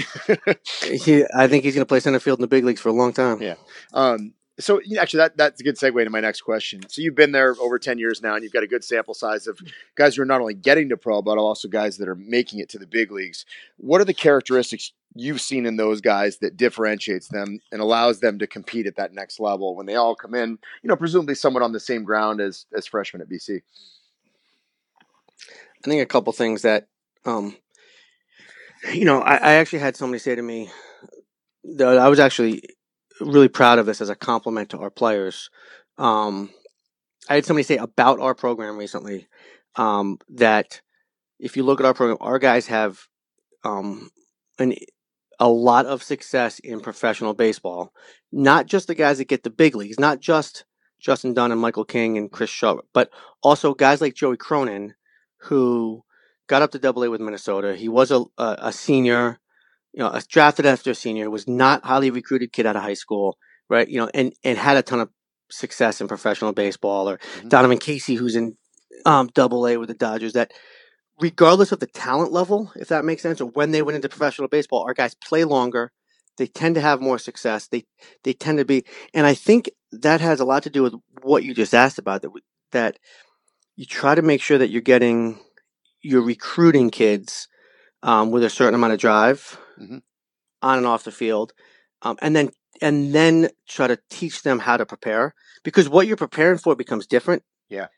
He, I think he's gonna play center field in the big leagues for a long time. Yeah. Um, so actually, that that's a good segue to my next question. So you've been there over ten years now, and you've got a good sample size of guys who are not only getting to pro, but also guys that are making it to the big leagues. What are the characteristics you've seen in those guys that differentiates them and allows them to compete at that next level when they all come in? You know, presumably somewhat on the same ground as as freshmen at BC. I think a couple things that, um, you know, I, I actually had somebody say to me that I was actually really proud of this as a compliment to our players. Um, I had somebody say about our program recently um, that if you look at our program, our guys have um, an, a lot of success in professional baseball. Not just the guys that get the big leagues, not just Justin Dunn and Michael King and Chris Shaw, but also guys like Joey Cronin, who got up to Double A with Minnesota. He was a, a, a senior, you know, a drafted after a senior. Was not highly recruited kid out of high school, right? You know, and and had a ton of success in professional baseball. Or Mhm. Donovan Casey, who's in um, Double A with the Dodgers. That regardless of the talent level, if that makes sense, or when they went into professional baseball, our guys play longer. They tend to have more success. They they tend to be, and I think that has a lot to do with what you just asked about. That that you try to make sure that you're getting you're recruiting kids um, with a certain amount of drive Mhm. on and off the field, um, and then and then try to teach them how to prepare because what you're preparing for becomes different. Yeah.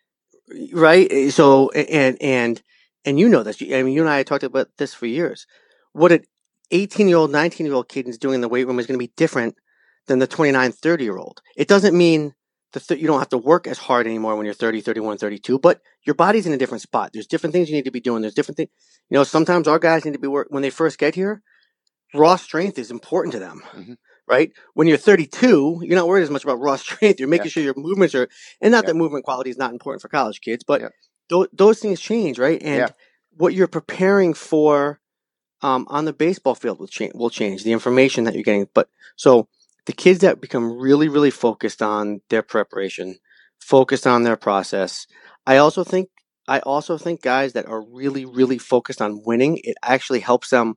Right. So and and and you know this. I mean, you and I talked about this for years. What an 18 year old, 19 year old kid is doing in the weight room is going to be different than the 29, 30 year old. It doesn't mean the th- you don't have to work as hard anymore when you're 30, 31, 32, but your body's in a different spot. There's different things you need to be doing. There's different things. You know, sometimes our guys need to be work when they first get here. Raw strength is important to them, Mhm. right? When you're 32, you're not worried as much about raw strength. You're making Yeah. sure your movements are, and not Yeah. that movement quality is not important for college kids, but Yeah. tho- those things change, right? And what you're preparing for um, on the baseball field will change. Will change the information that you're getting. But so the kids that become really, really focused on their preparation, focused on their process. I also think I also think guys that are really, really focused on winning, it actually helps them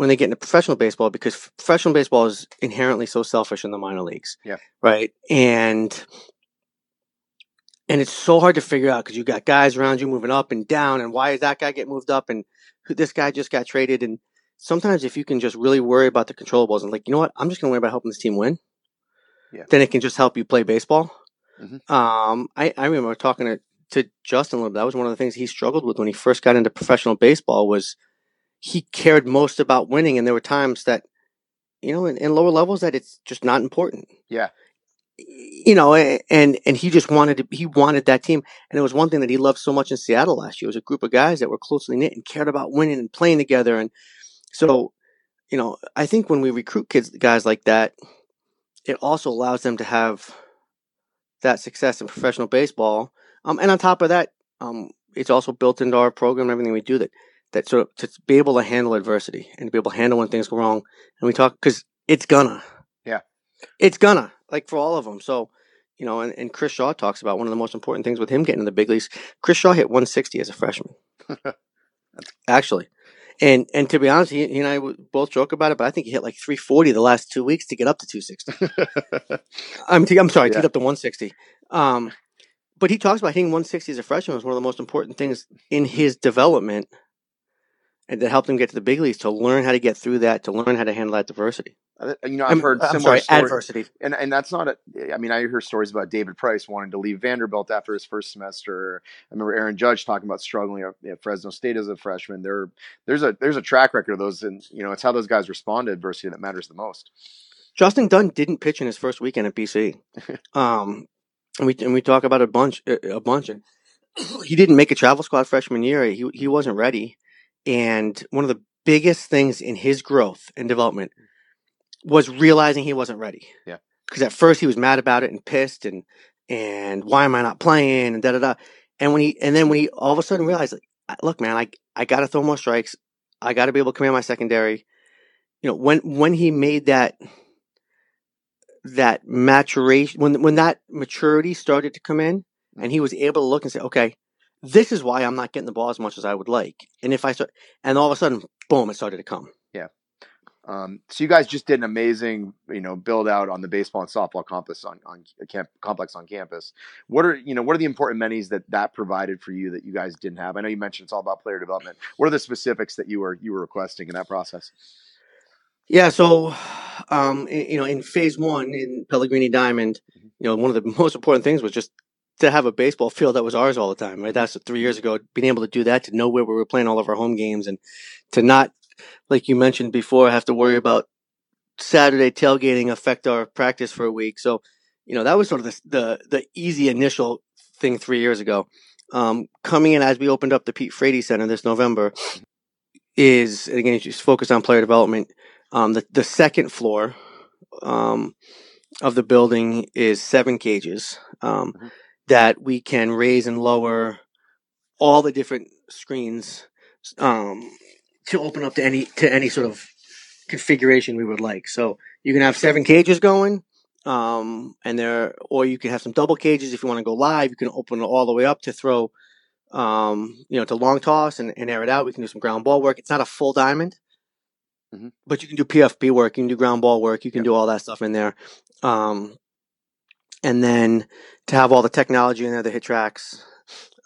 when they get into professional baseball because f- professional baseball is inherently so selfish in the minor leagues. Yeah. Right. And and it's so hard to figure out because you got guys around you moving up and down, and why is that guy get moved up, and who this guy just got traded, and sometimes if you can just really worry about the controllables and like, you know what, I'm just gonna worry about helping this team win. Yeah. Then it can just help you play baseball. Mhm. Um, I, I remember talking to, to Justin a little bit. That was one of the things he struggled with when he first got into professional baseball was he cared most about winning, and there were times that, you know, in, in lower levels that it's just not important. Yeah. You know, and and he just wanted to. He wanted that team, and it was one thing that he loved so much in Seattle last year. It was a group of guys that were closely knit and cared about winning and playing together, and so, you know, I think when we recruit kids, guys like that, it also allows them to have that success in professional baseball. Um, and on top of that, um, it's also built into our program everything we do that that sort of to be able to handle adversity and to be able to handle when things go wrong. And we talk because it's gonna, Yeah. it's gonna like for all of them. So you know, and, and Chris Shaw talks about one of the most important things with him getting to the big leagues. Chris Shaw hit 160 as a freshman, actually. And and to be honest, he, he and I both joke about it, but I think he hit like 340 the last two weeks to get up to 260. I'm, t- I'm sorry, to Yeah. get up to 160. Um, but he talks about hitting 160 as a freshman was one of the most important things in his development, and that helped him get to the big leagues to learn how to get through that, to learn how to handle that diversity. You know, I've I'm- heard I'm similar sorry, stories. adversity. and and that's not a i mean i hear stories about david price wanting to leave vanderbilt after his first semester i remember aaron judge talking about struggling at, fresno state as a freshman there there's a there's a track record of those and you know it's how those guys respond to adversity that matters the most Justin Dunn didn't pitch in his first weekend at BC. Um, and we and we talk about a bunch, a a bunch. And he didn't make a travel squad freshman year. He he wasn't ready. And one of the biggest things in his growth and development was realizing he wasn't ready. Yeah. Because at first he was mad about it and pissed and and why am I not playing and da da da. And when he and then when he all of a sudden realized, like, look, man, I I got to throw more strikes. I got to be able to command my secondary. You know, when when he made that that maturation when when that maturity started to come in and he mm-hmm. was able to look and say okay this is why i'm not getting the ball as much as i would like. And if i start and all of a sudden boom it started to come. Yeah. um, so you guys just did an amazing you know build out on the baseball and softball campus on on camp, complex on campus. What are you know what are the important amenities that that provided for you that you guys didn't have? I know you mentioned it's all about player development. What are the specifics that you were you were requesting in that process? Yeah so um you know in phase one in Pellagrini Diamond you know one of the most important things was just to have a baseball field that was ours all the time right? That's three years ago being able to do that to know where we were playing all of our home games and to not like you mentioned before have to worry about saturday tailgating affect our practice for a week. So you know that was sort of the the, the easy initial thing three years ago. Um, coming in as we opened up the Pete Frates Center this november is again just focused on player development um, the, the second floor um, of the building is seven cages. Um, Mhm. That we can raise and lower all the different screens um, to open up to any to any sort of configuration we would like. So you can have seven cages going, um, and there, or you can have some double cages if you want to go live. You can open it all the way up to throw, um, you know, to long toss and, and air it out. We can do some ground ball work. It's not a full diamond, Mhm. but you can do PFP work. You can do ground ball work. You can Yep. do all that stuff in there. Um, and then to have all the technology in there, the HitTrax,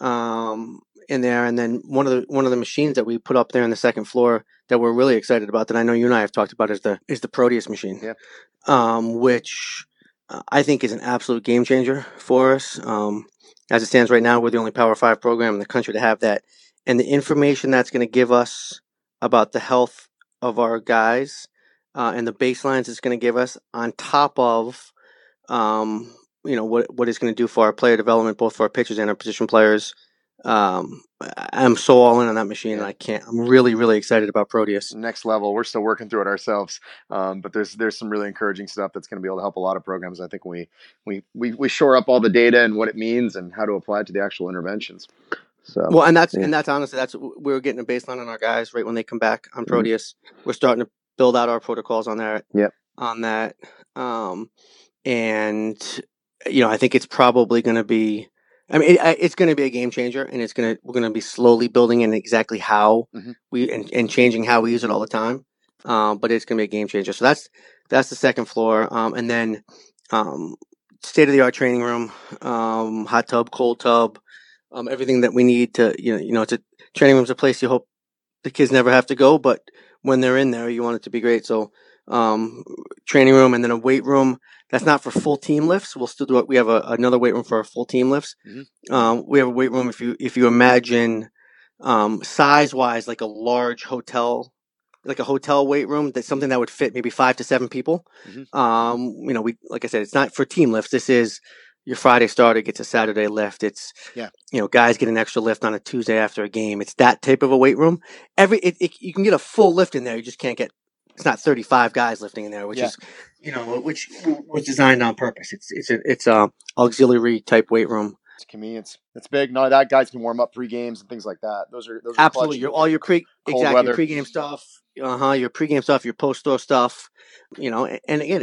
um, in there, and then one of the one of the machines that we put up there on the second floor that we're really excited about that I know you and I have talked about is the is the Proteus machine, Yeah. um, which uh, I think is an absolute game changer for us. Um, as it stands right now, we're the only Power Five program in the country to have that, and the information that's going to give us about the health of our guys uh, and the baselines it's going to give us on top of um, you know what what it's going to do for our player development, both for our pitchers and our position players. Um, I'm so all in on that machine, and I can't. I'm really, really excited about Proteus. next level. We're still working through it ourselves, um, but there's there's some really encouraging stuff that's going to be able to help a lot of programs. I think we we we we shore up all the data and what it means and how to apply it to the actual interventions. So Well, and that's Yeah. and that's honestly that's we were getting a baseline on our guys right when they come back on Mhm. Proteus. We're starting to build out our protocols on that. Yep. On that, um, and you know, I think it's probably going to be. I mean, it, it's going to be a game changer, and it's going to we're going to be slowly building in exactly how Mhm. we and, and changing how we use it all the time. Um, but it's going to be a game changer. So that's that's the second floor, um, and then um, state of the art training room, um, hot tub, cold tub, um, everything that we need to you know you know it's a training room's a place you hope the kids never have to go, but when they're in there, you want it to be great. So um, training room and then a weight room. That's not for full team lifts. We'll still do it. We have a, another weight room for our full team lifts. Mhm. Um, we have a weight room if you if you imagine um, size wise like a large hotel, like a hotel weight room. That's something that would fit maybe five to seven people. Mhm. Um, you know, we like I said, it's not for team lifts. This is your Friday starter gets a Saturday lift. It's Yeah. you know, guys get an extra lift on a Tuesday after a game. It's that type of a weight room. Every it, it, you can get a full lift in there. You just can't get. It's not thirty five guys lifting in there, which Yeah. is you know which was designed on purpose. It's it's a it's a auxiliary type weight room. It's convenience. It's big. No, that guys can warm up pre games and things like that. Those are those are Absolutely, clutch. your all your pre exactly weather. your pregame stuff, uh huh, your pregame stuff, your post store stuff, you know, and, and again,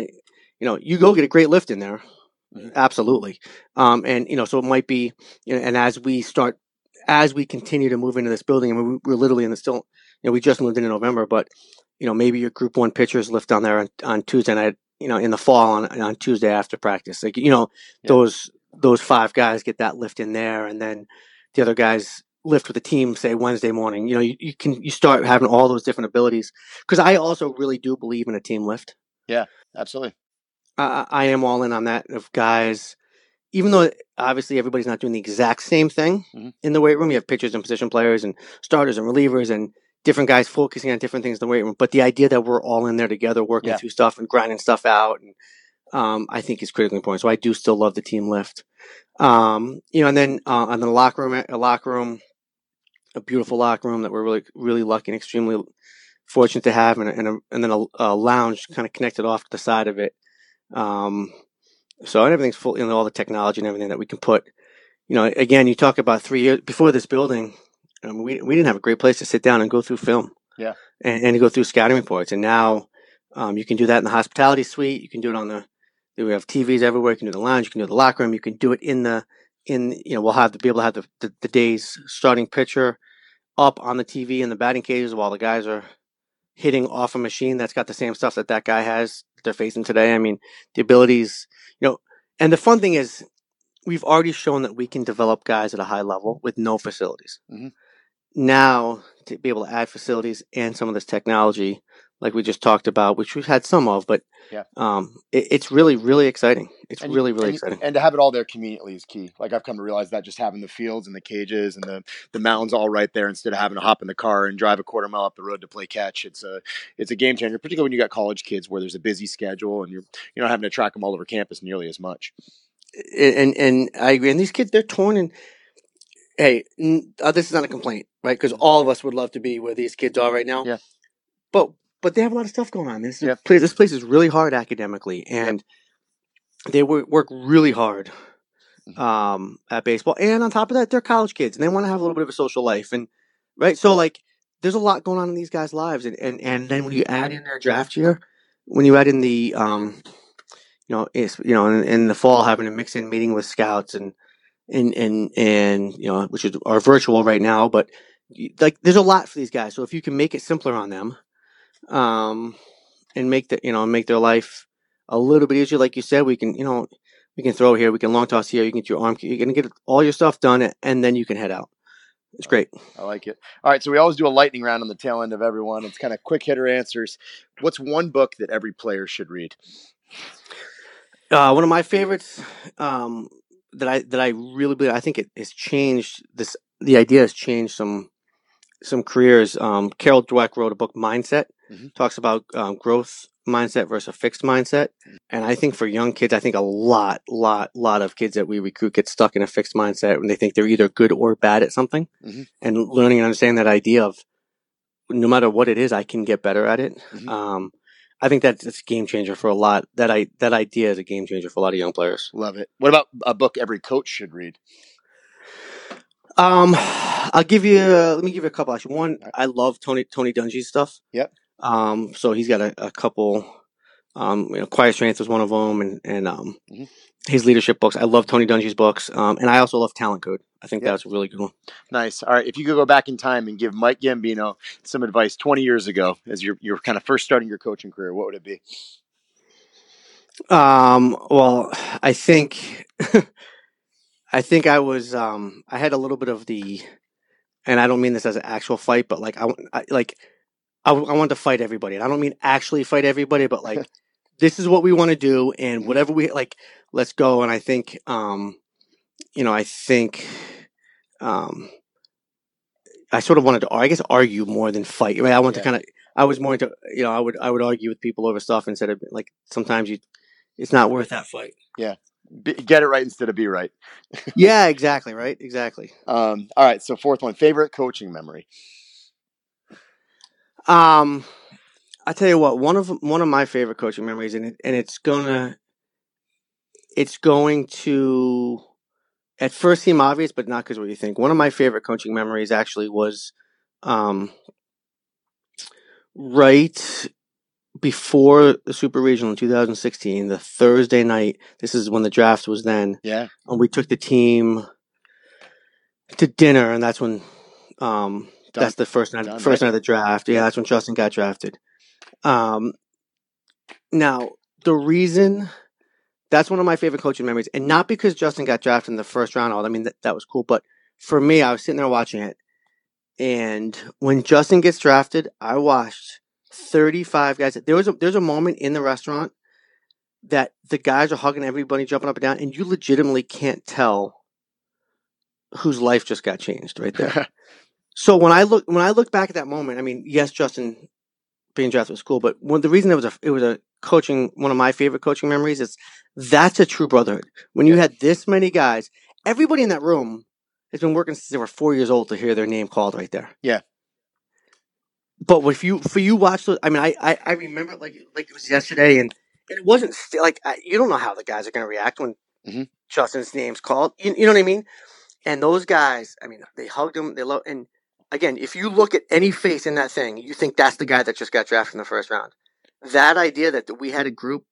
you know, you go get a great lift in there, Mhm. absolutely, um, and you know, so it might be, you know, and as we start, as we continue to move into this building, I mean, we- we're literally in the still, you know, we just moved in in November, but you know, maybe your group one pitchers lift down there on, on Tuesday night, you know, in the fall on on Tuesday after practice, like you know, Yeah. those those five guys get that lift in there, and then the other guys lift with the team say Wednesday morning. You know, you, you can you start having all those different abilities because I also really do believe in a team lift. Yeah, absolutely. I, I am all in on that of guys. Even though obviously everybody's not doing the exact same thing Mhm. in the weight room, you have pitchers and position players and starters and relievers and different guys focusing on different things in the weight room. But the idea that we're all in there together, working Yeah. through stuff and grinding stuff out, and um, I think is critically important. So I do still love the team lift. Um, you know, and then uh, on the locker room, a locker room, a beautiful locker room that we're really, really lucky and extremely fortunate to have, and, and, a, and then a, a lounge kind of connected off to the side of it. Um, so and everything's full, you know, all the technology and everything that we can put. You know, again, you talk about three years before this building. Um, we we didn't have a great place to sit down and go through film. Yeah. and, and to go through scouting reports, and now um, you can do that in the hospitality suite. You can do it on the. We have TVs everywhere. You can do the lounge. You can do the locker room. You can do it in the in. You know, we'll have to be able to have the the, the day's starting pitcher up on the TV in the batting cages while the guys are hitting off a machine that's got the same stuff that that guy has that they're facing today. I mean, the abilities, you know, and the fun thing is we've already shown that we can develop guys at a high level with no facilities. Mhm. Now to be able to add facilities and some of this technology, like we just talked about, which we've had some of, but Yeah. um, it, it's really, really exciting. It's And- really, really and, exciting. And to have it all there conveniently is key. Like I've come to realize that just having the fields and the cages and the the mounds all right there instead of having to hop in the car and drive a quarter mile up the road to play catch. It's a it's a game changer, particularly when you got college kids where there's a busy schedule and you're you're not having to track them all over campus nearly as much. and and I agree. And these kids, they're torn. And hey, n- uh, this is not a complaint, right? Because all of us would love to be where these kids are right now. Yeah. But but they have a lot of stuff going on. This Yeah. place, this place is really hard academically, and they work work really hard Mhm. um, at baseball. And on top of that, they're college kids, and they want to have a little bit of a social life, and right. So like, there's a lot going on in these guys' lives, and and and then when you add in their draft year, when you add in the um, you know, it's you know, in, in the fall having a mix in meeting with scouts and and and and you know, which is are virtual right now, but like there's a lot for these guys. So if you can make it simpler on them, um, and make the you know make their life a little bit easier, like you said, we can you know we can throw here, we can long toss here, you can get your arm, you're gonna get all your stuff done, and then you can head out. It's great. I like it. All right, so we always do a lightning round on the tail end of everyone. It's kind of quick hitter answers. What's one book that every player should read? Uh, one of my favorites um, that I that I really believe I think it has changed this. The idea has changed some some careers. Um, Carol Dweck wrote a book, Mindset, Mhm. talks about um, growth mindset versus a fixed mindset. And I think for young kids, I think a lot, lot, lot of kids that we recruit get stuck in a fixed mindset when they think they're either good or bad at something. Mhm. And learning and understanding that idea of no matter what it is, I can get better at it. Mhm. Um, I think that's it's a game changer for a lot. That I that idea is a game changer for a lot of young players. Love it. What about a book every coach should read? Um, I'll give you. Uh, let me give you a couple. Actually, one I love Tony Tony Dungy's stuff. Yep. Um, so he's got a, a couple. Um, you know, Quiet Strength was one of them, and and um, Mhm. His leadership books. I love Tony Dungy's books. Um, and I also love Talent Code. I think Yep. that's a really good one. Nice. All right. If you could go back in time and give Mike Gambino some advice 20 years ago as you're, you're kind of first starting your coaching career, what would it be? Um, well, I think, I think I was, um, I had a little bit of the, and I don't mean this as an actual fight, but like, I, I like, I, I want to fight everybody. And I don't mean actually fight everybody, but like, this is what we want to do. And whatever we like, let's go. And I think, um, you know, I think, um, I sort of wanted to, I guess, argue more than fight. I, mean, I want Yeah. to kind of, I was more into, you know, I would, I would argue with people over stuff instead of like, sometimes you, it's not worth that fight. Be, get it right instead of be right. yeah, exactly. Right. Exactly. Um, all right. So, fourth one favorite coaching memory. Um, I tell you what, one of one of my favorite coaching memories, and it, and it's gonna, it's going to at first seem obvious, but not because what you think. One of my favorite coaching memories actually was um, right before the Super Regional in 2016, the Thursday night. This is when the draft was then. Yeah. And we took the team to dinner, and that's when um, Done. that's the first night Done, first right? night of the draft. Yeah, that's when Justin got drafted. Um, now the reason that's one of my favorite coaching memories, and not because Justin got drafted in the first round. All I mean that, that was cool, but for me, I was sitting there watching it, and when Justin gets drafted, I watched 35 guys. There was a, there's a moment in the restaurant that the guys are hugging everybody, jumping up and down, and you legitimately can't tell whose life just got changed right there. so when I look when I look back at that moment, I mean, yes, Justin being drafted was school. but one the reason it was a it was a coaching one of my favorite coaching memories is that's a true brotherhood. When you had this many guys, everybody in that room has been working since they were four years old to hear their name called right there. Yeah. But if you for you watch those, I mean, I I, I remember like like it was yesterday, and it wasn't st- like I, you don't know how the guys are going to react when Mhm. Justin's name's called. You, you know what I mean? And those guys, I mean, they hugged him. They love. And again, if you look at any face in that thing, you think that's the guy that just got drafted in the first round. That idea that we had a group,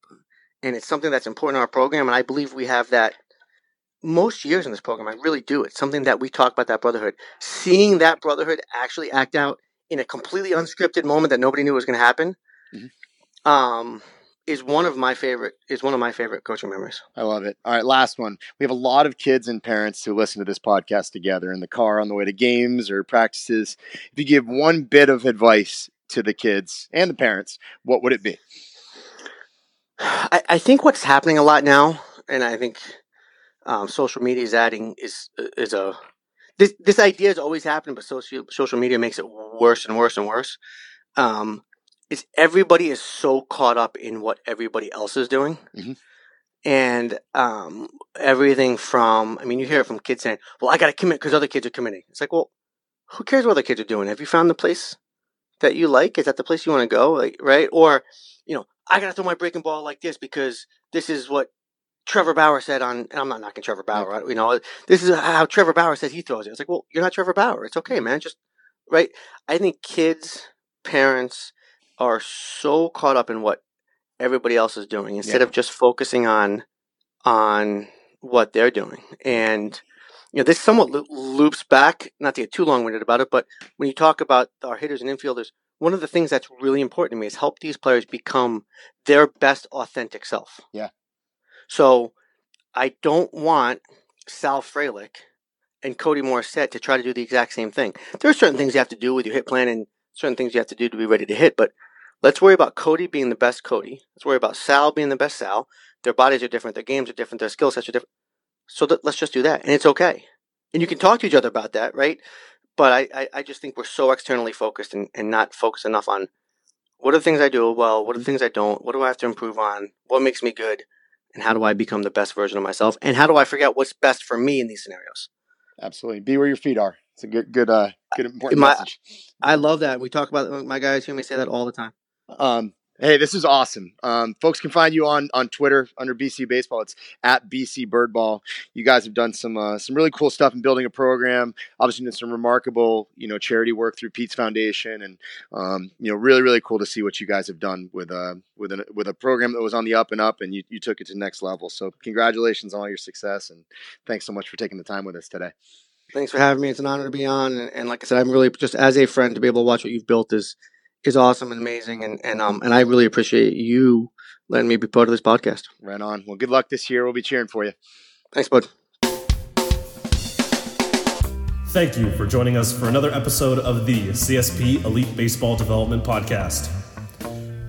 and it's something that's important in our program, and I believe we have that most years in this program. I really do. It's something that we talk about that brotherhood. Seeing that brotherhood actually act out in a completely unscripted moment that nobody knew was going to happen, Mhm. um, is one of my favorite. Is one of my favorite coaching memories. I love it. All right, last one. We have a lot of kids and parents who listen to this podcast together in the car on the way to games or practices. If you give one bit of advice to the kids and the parents, what would it be? I, I think what's happening a lot now, and I think um, social media is adding is is a this this idea has always happened, but social social media makes it worse and worse and worse. Um, is everybody is so caught up in what everybody else is doing, Mhm. and um, everything from I mean, you hear it from kids saying, "Well, I got to commit because other kids are committing." It's like, well, who cares what other kids are doing? Have you found the place that you like? Is that the place you want to go? Like, right? Or you know, I gotta throw my breaking ball like this because this is what Trevor Bauer said on. And I'm not knocking Trevor Bauer, right? You know, this is how Trevor Bauer said he throws it. It's like, well, you're not Trevor Bauer. It's okay, man. Just right. I think kids, parents are so caught up in what everybody else is doing instead Yeah. of just focusing on on what they're doing. And you know, this somewhat lo- loops back. Not to get too long winded about it, but when you talk about our hitters and infielders, one of the things that's really important to me is help these players become their best authentic self. Yeah. So I don't want Sal Frelick and Cody Morissette to try to do the exact same thing. There are certain things you have to do with your hit plan and certain things you have to do to be ready to hit, but let's worry about Cody being the best Cody. Let's worry about Sal being the best Sal. Their bodies are different, their games are different, their skill sets are different. So th- let's just do that, and it's okay. And you can talk to each other about that, right? But I, I, I just think we're so externally focused and, and not focused enough on what are the things I do well, what are the things I don't, what do I have to improve on, what makes me good, and how do I become the best version of myself, and how do I figure out what's best for me in these scenarios. Absolutely. Be where your feet are. It's a good, good, uh, good important My- message. I love that. We talk about my guys hear me say that all the time. Um, hey, this is awesome. Um, folks can find you on on Twitter under BC Baseball. It's at BC Birdball. You guys have done some uh, some really cool stuff in building a program. Obviously, done some remarkable you know charity work through Pete's Foundation, and um, you know really really cool to see what you guys have done with uh with a with a program that was on the up and up, and you you took it to the next level. So congratulations on all your success, and thanks so much for taking the time with us today. Thanks for having me. It's an honor to be on, and, and like I said, I'm really just as a friend to be able to watch what you've built is is awesome and amazing, and and um and I really appreciate you letting me be part of this podcast. Right on. Well, good luck this year. We'll be cheering for you. Thanks, bud. Thank you for joining us for another episode of the CSP Elite Baseball Development Podcast.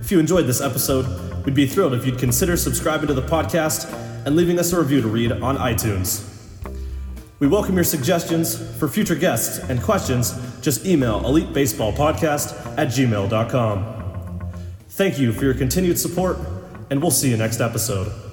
If you enjoyed this episode, we'd be thrilled if you'd consider subscribing to the podcast and leaving us a review to read on iTunes. We welcome your suggestions for future guests and questions. Just email elitebaseballpodcast at gmail.com. Thank you for your continued support, and we'll see you next episode.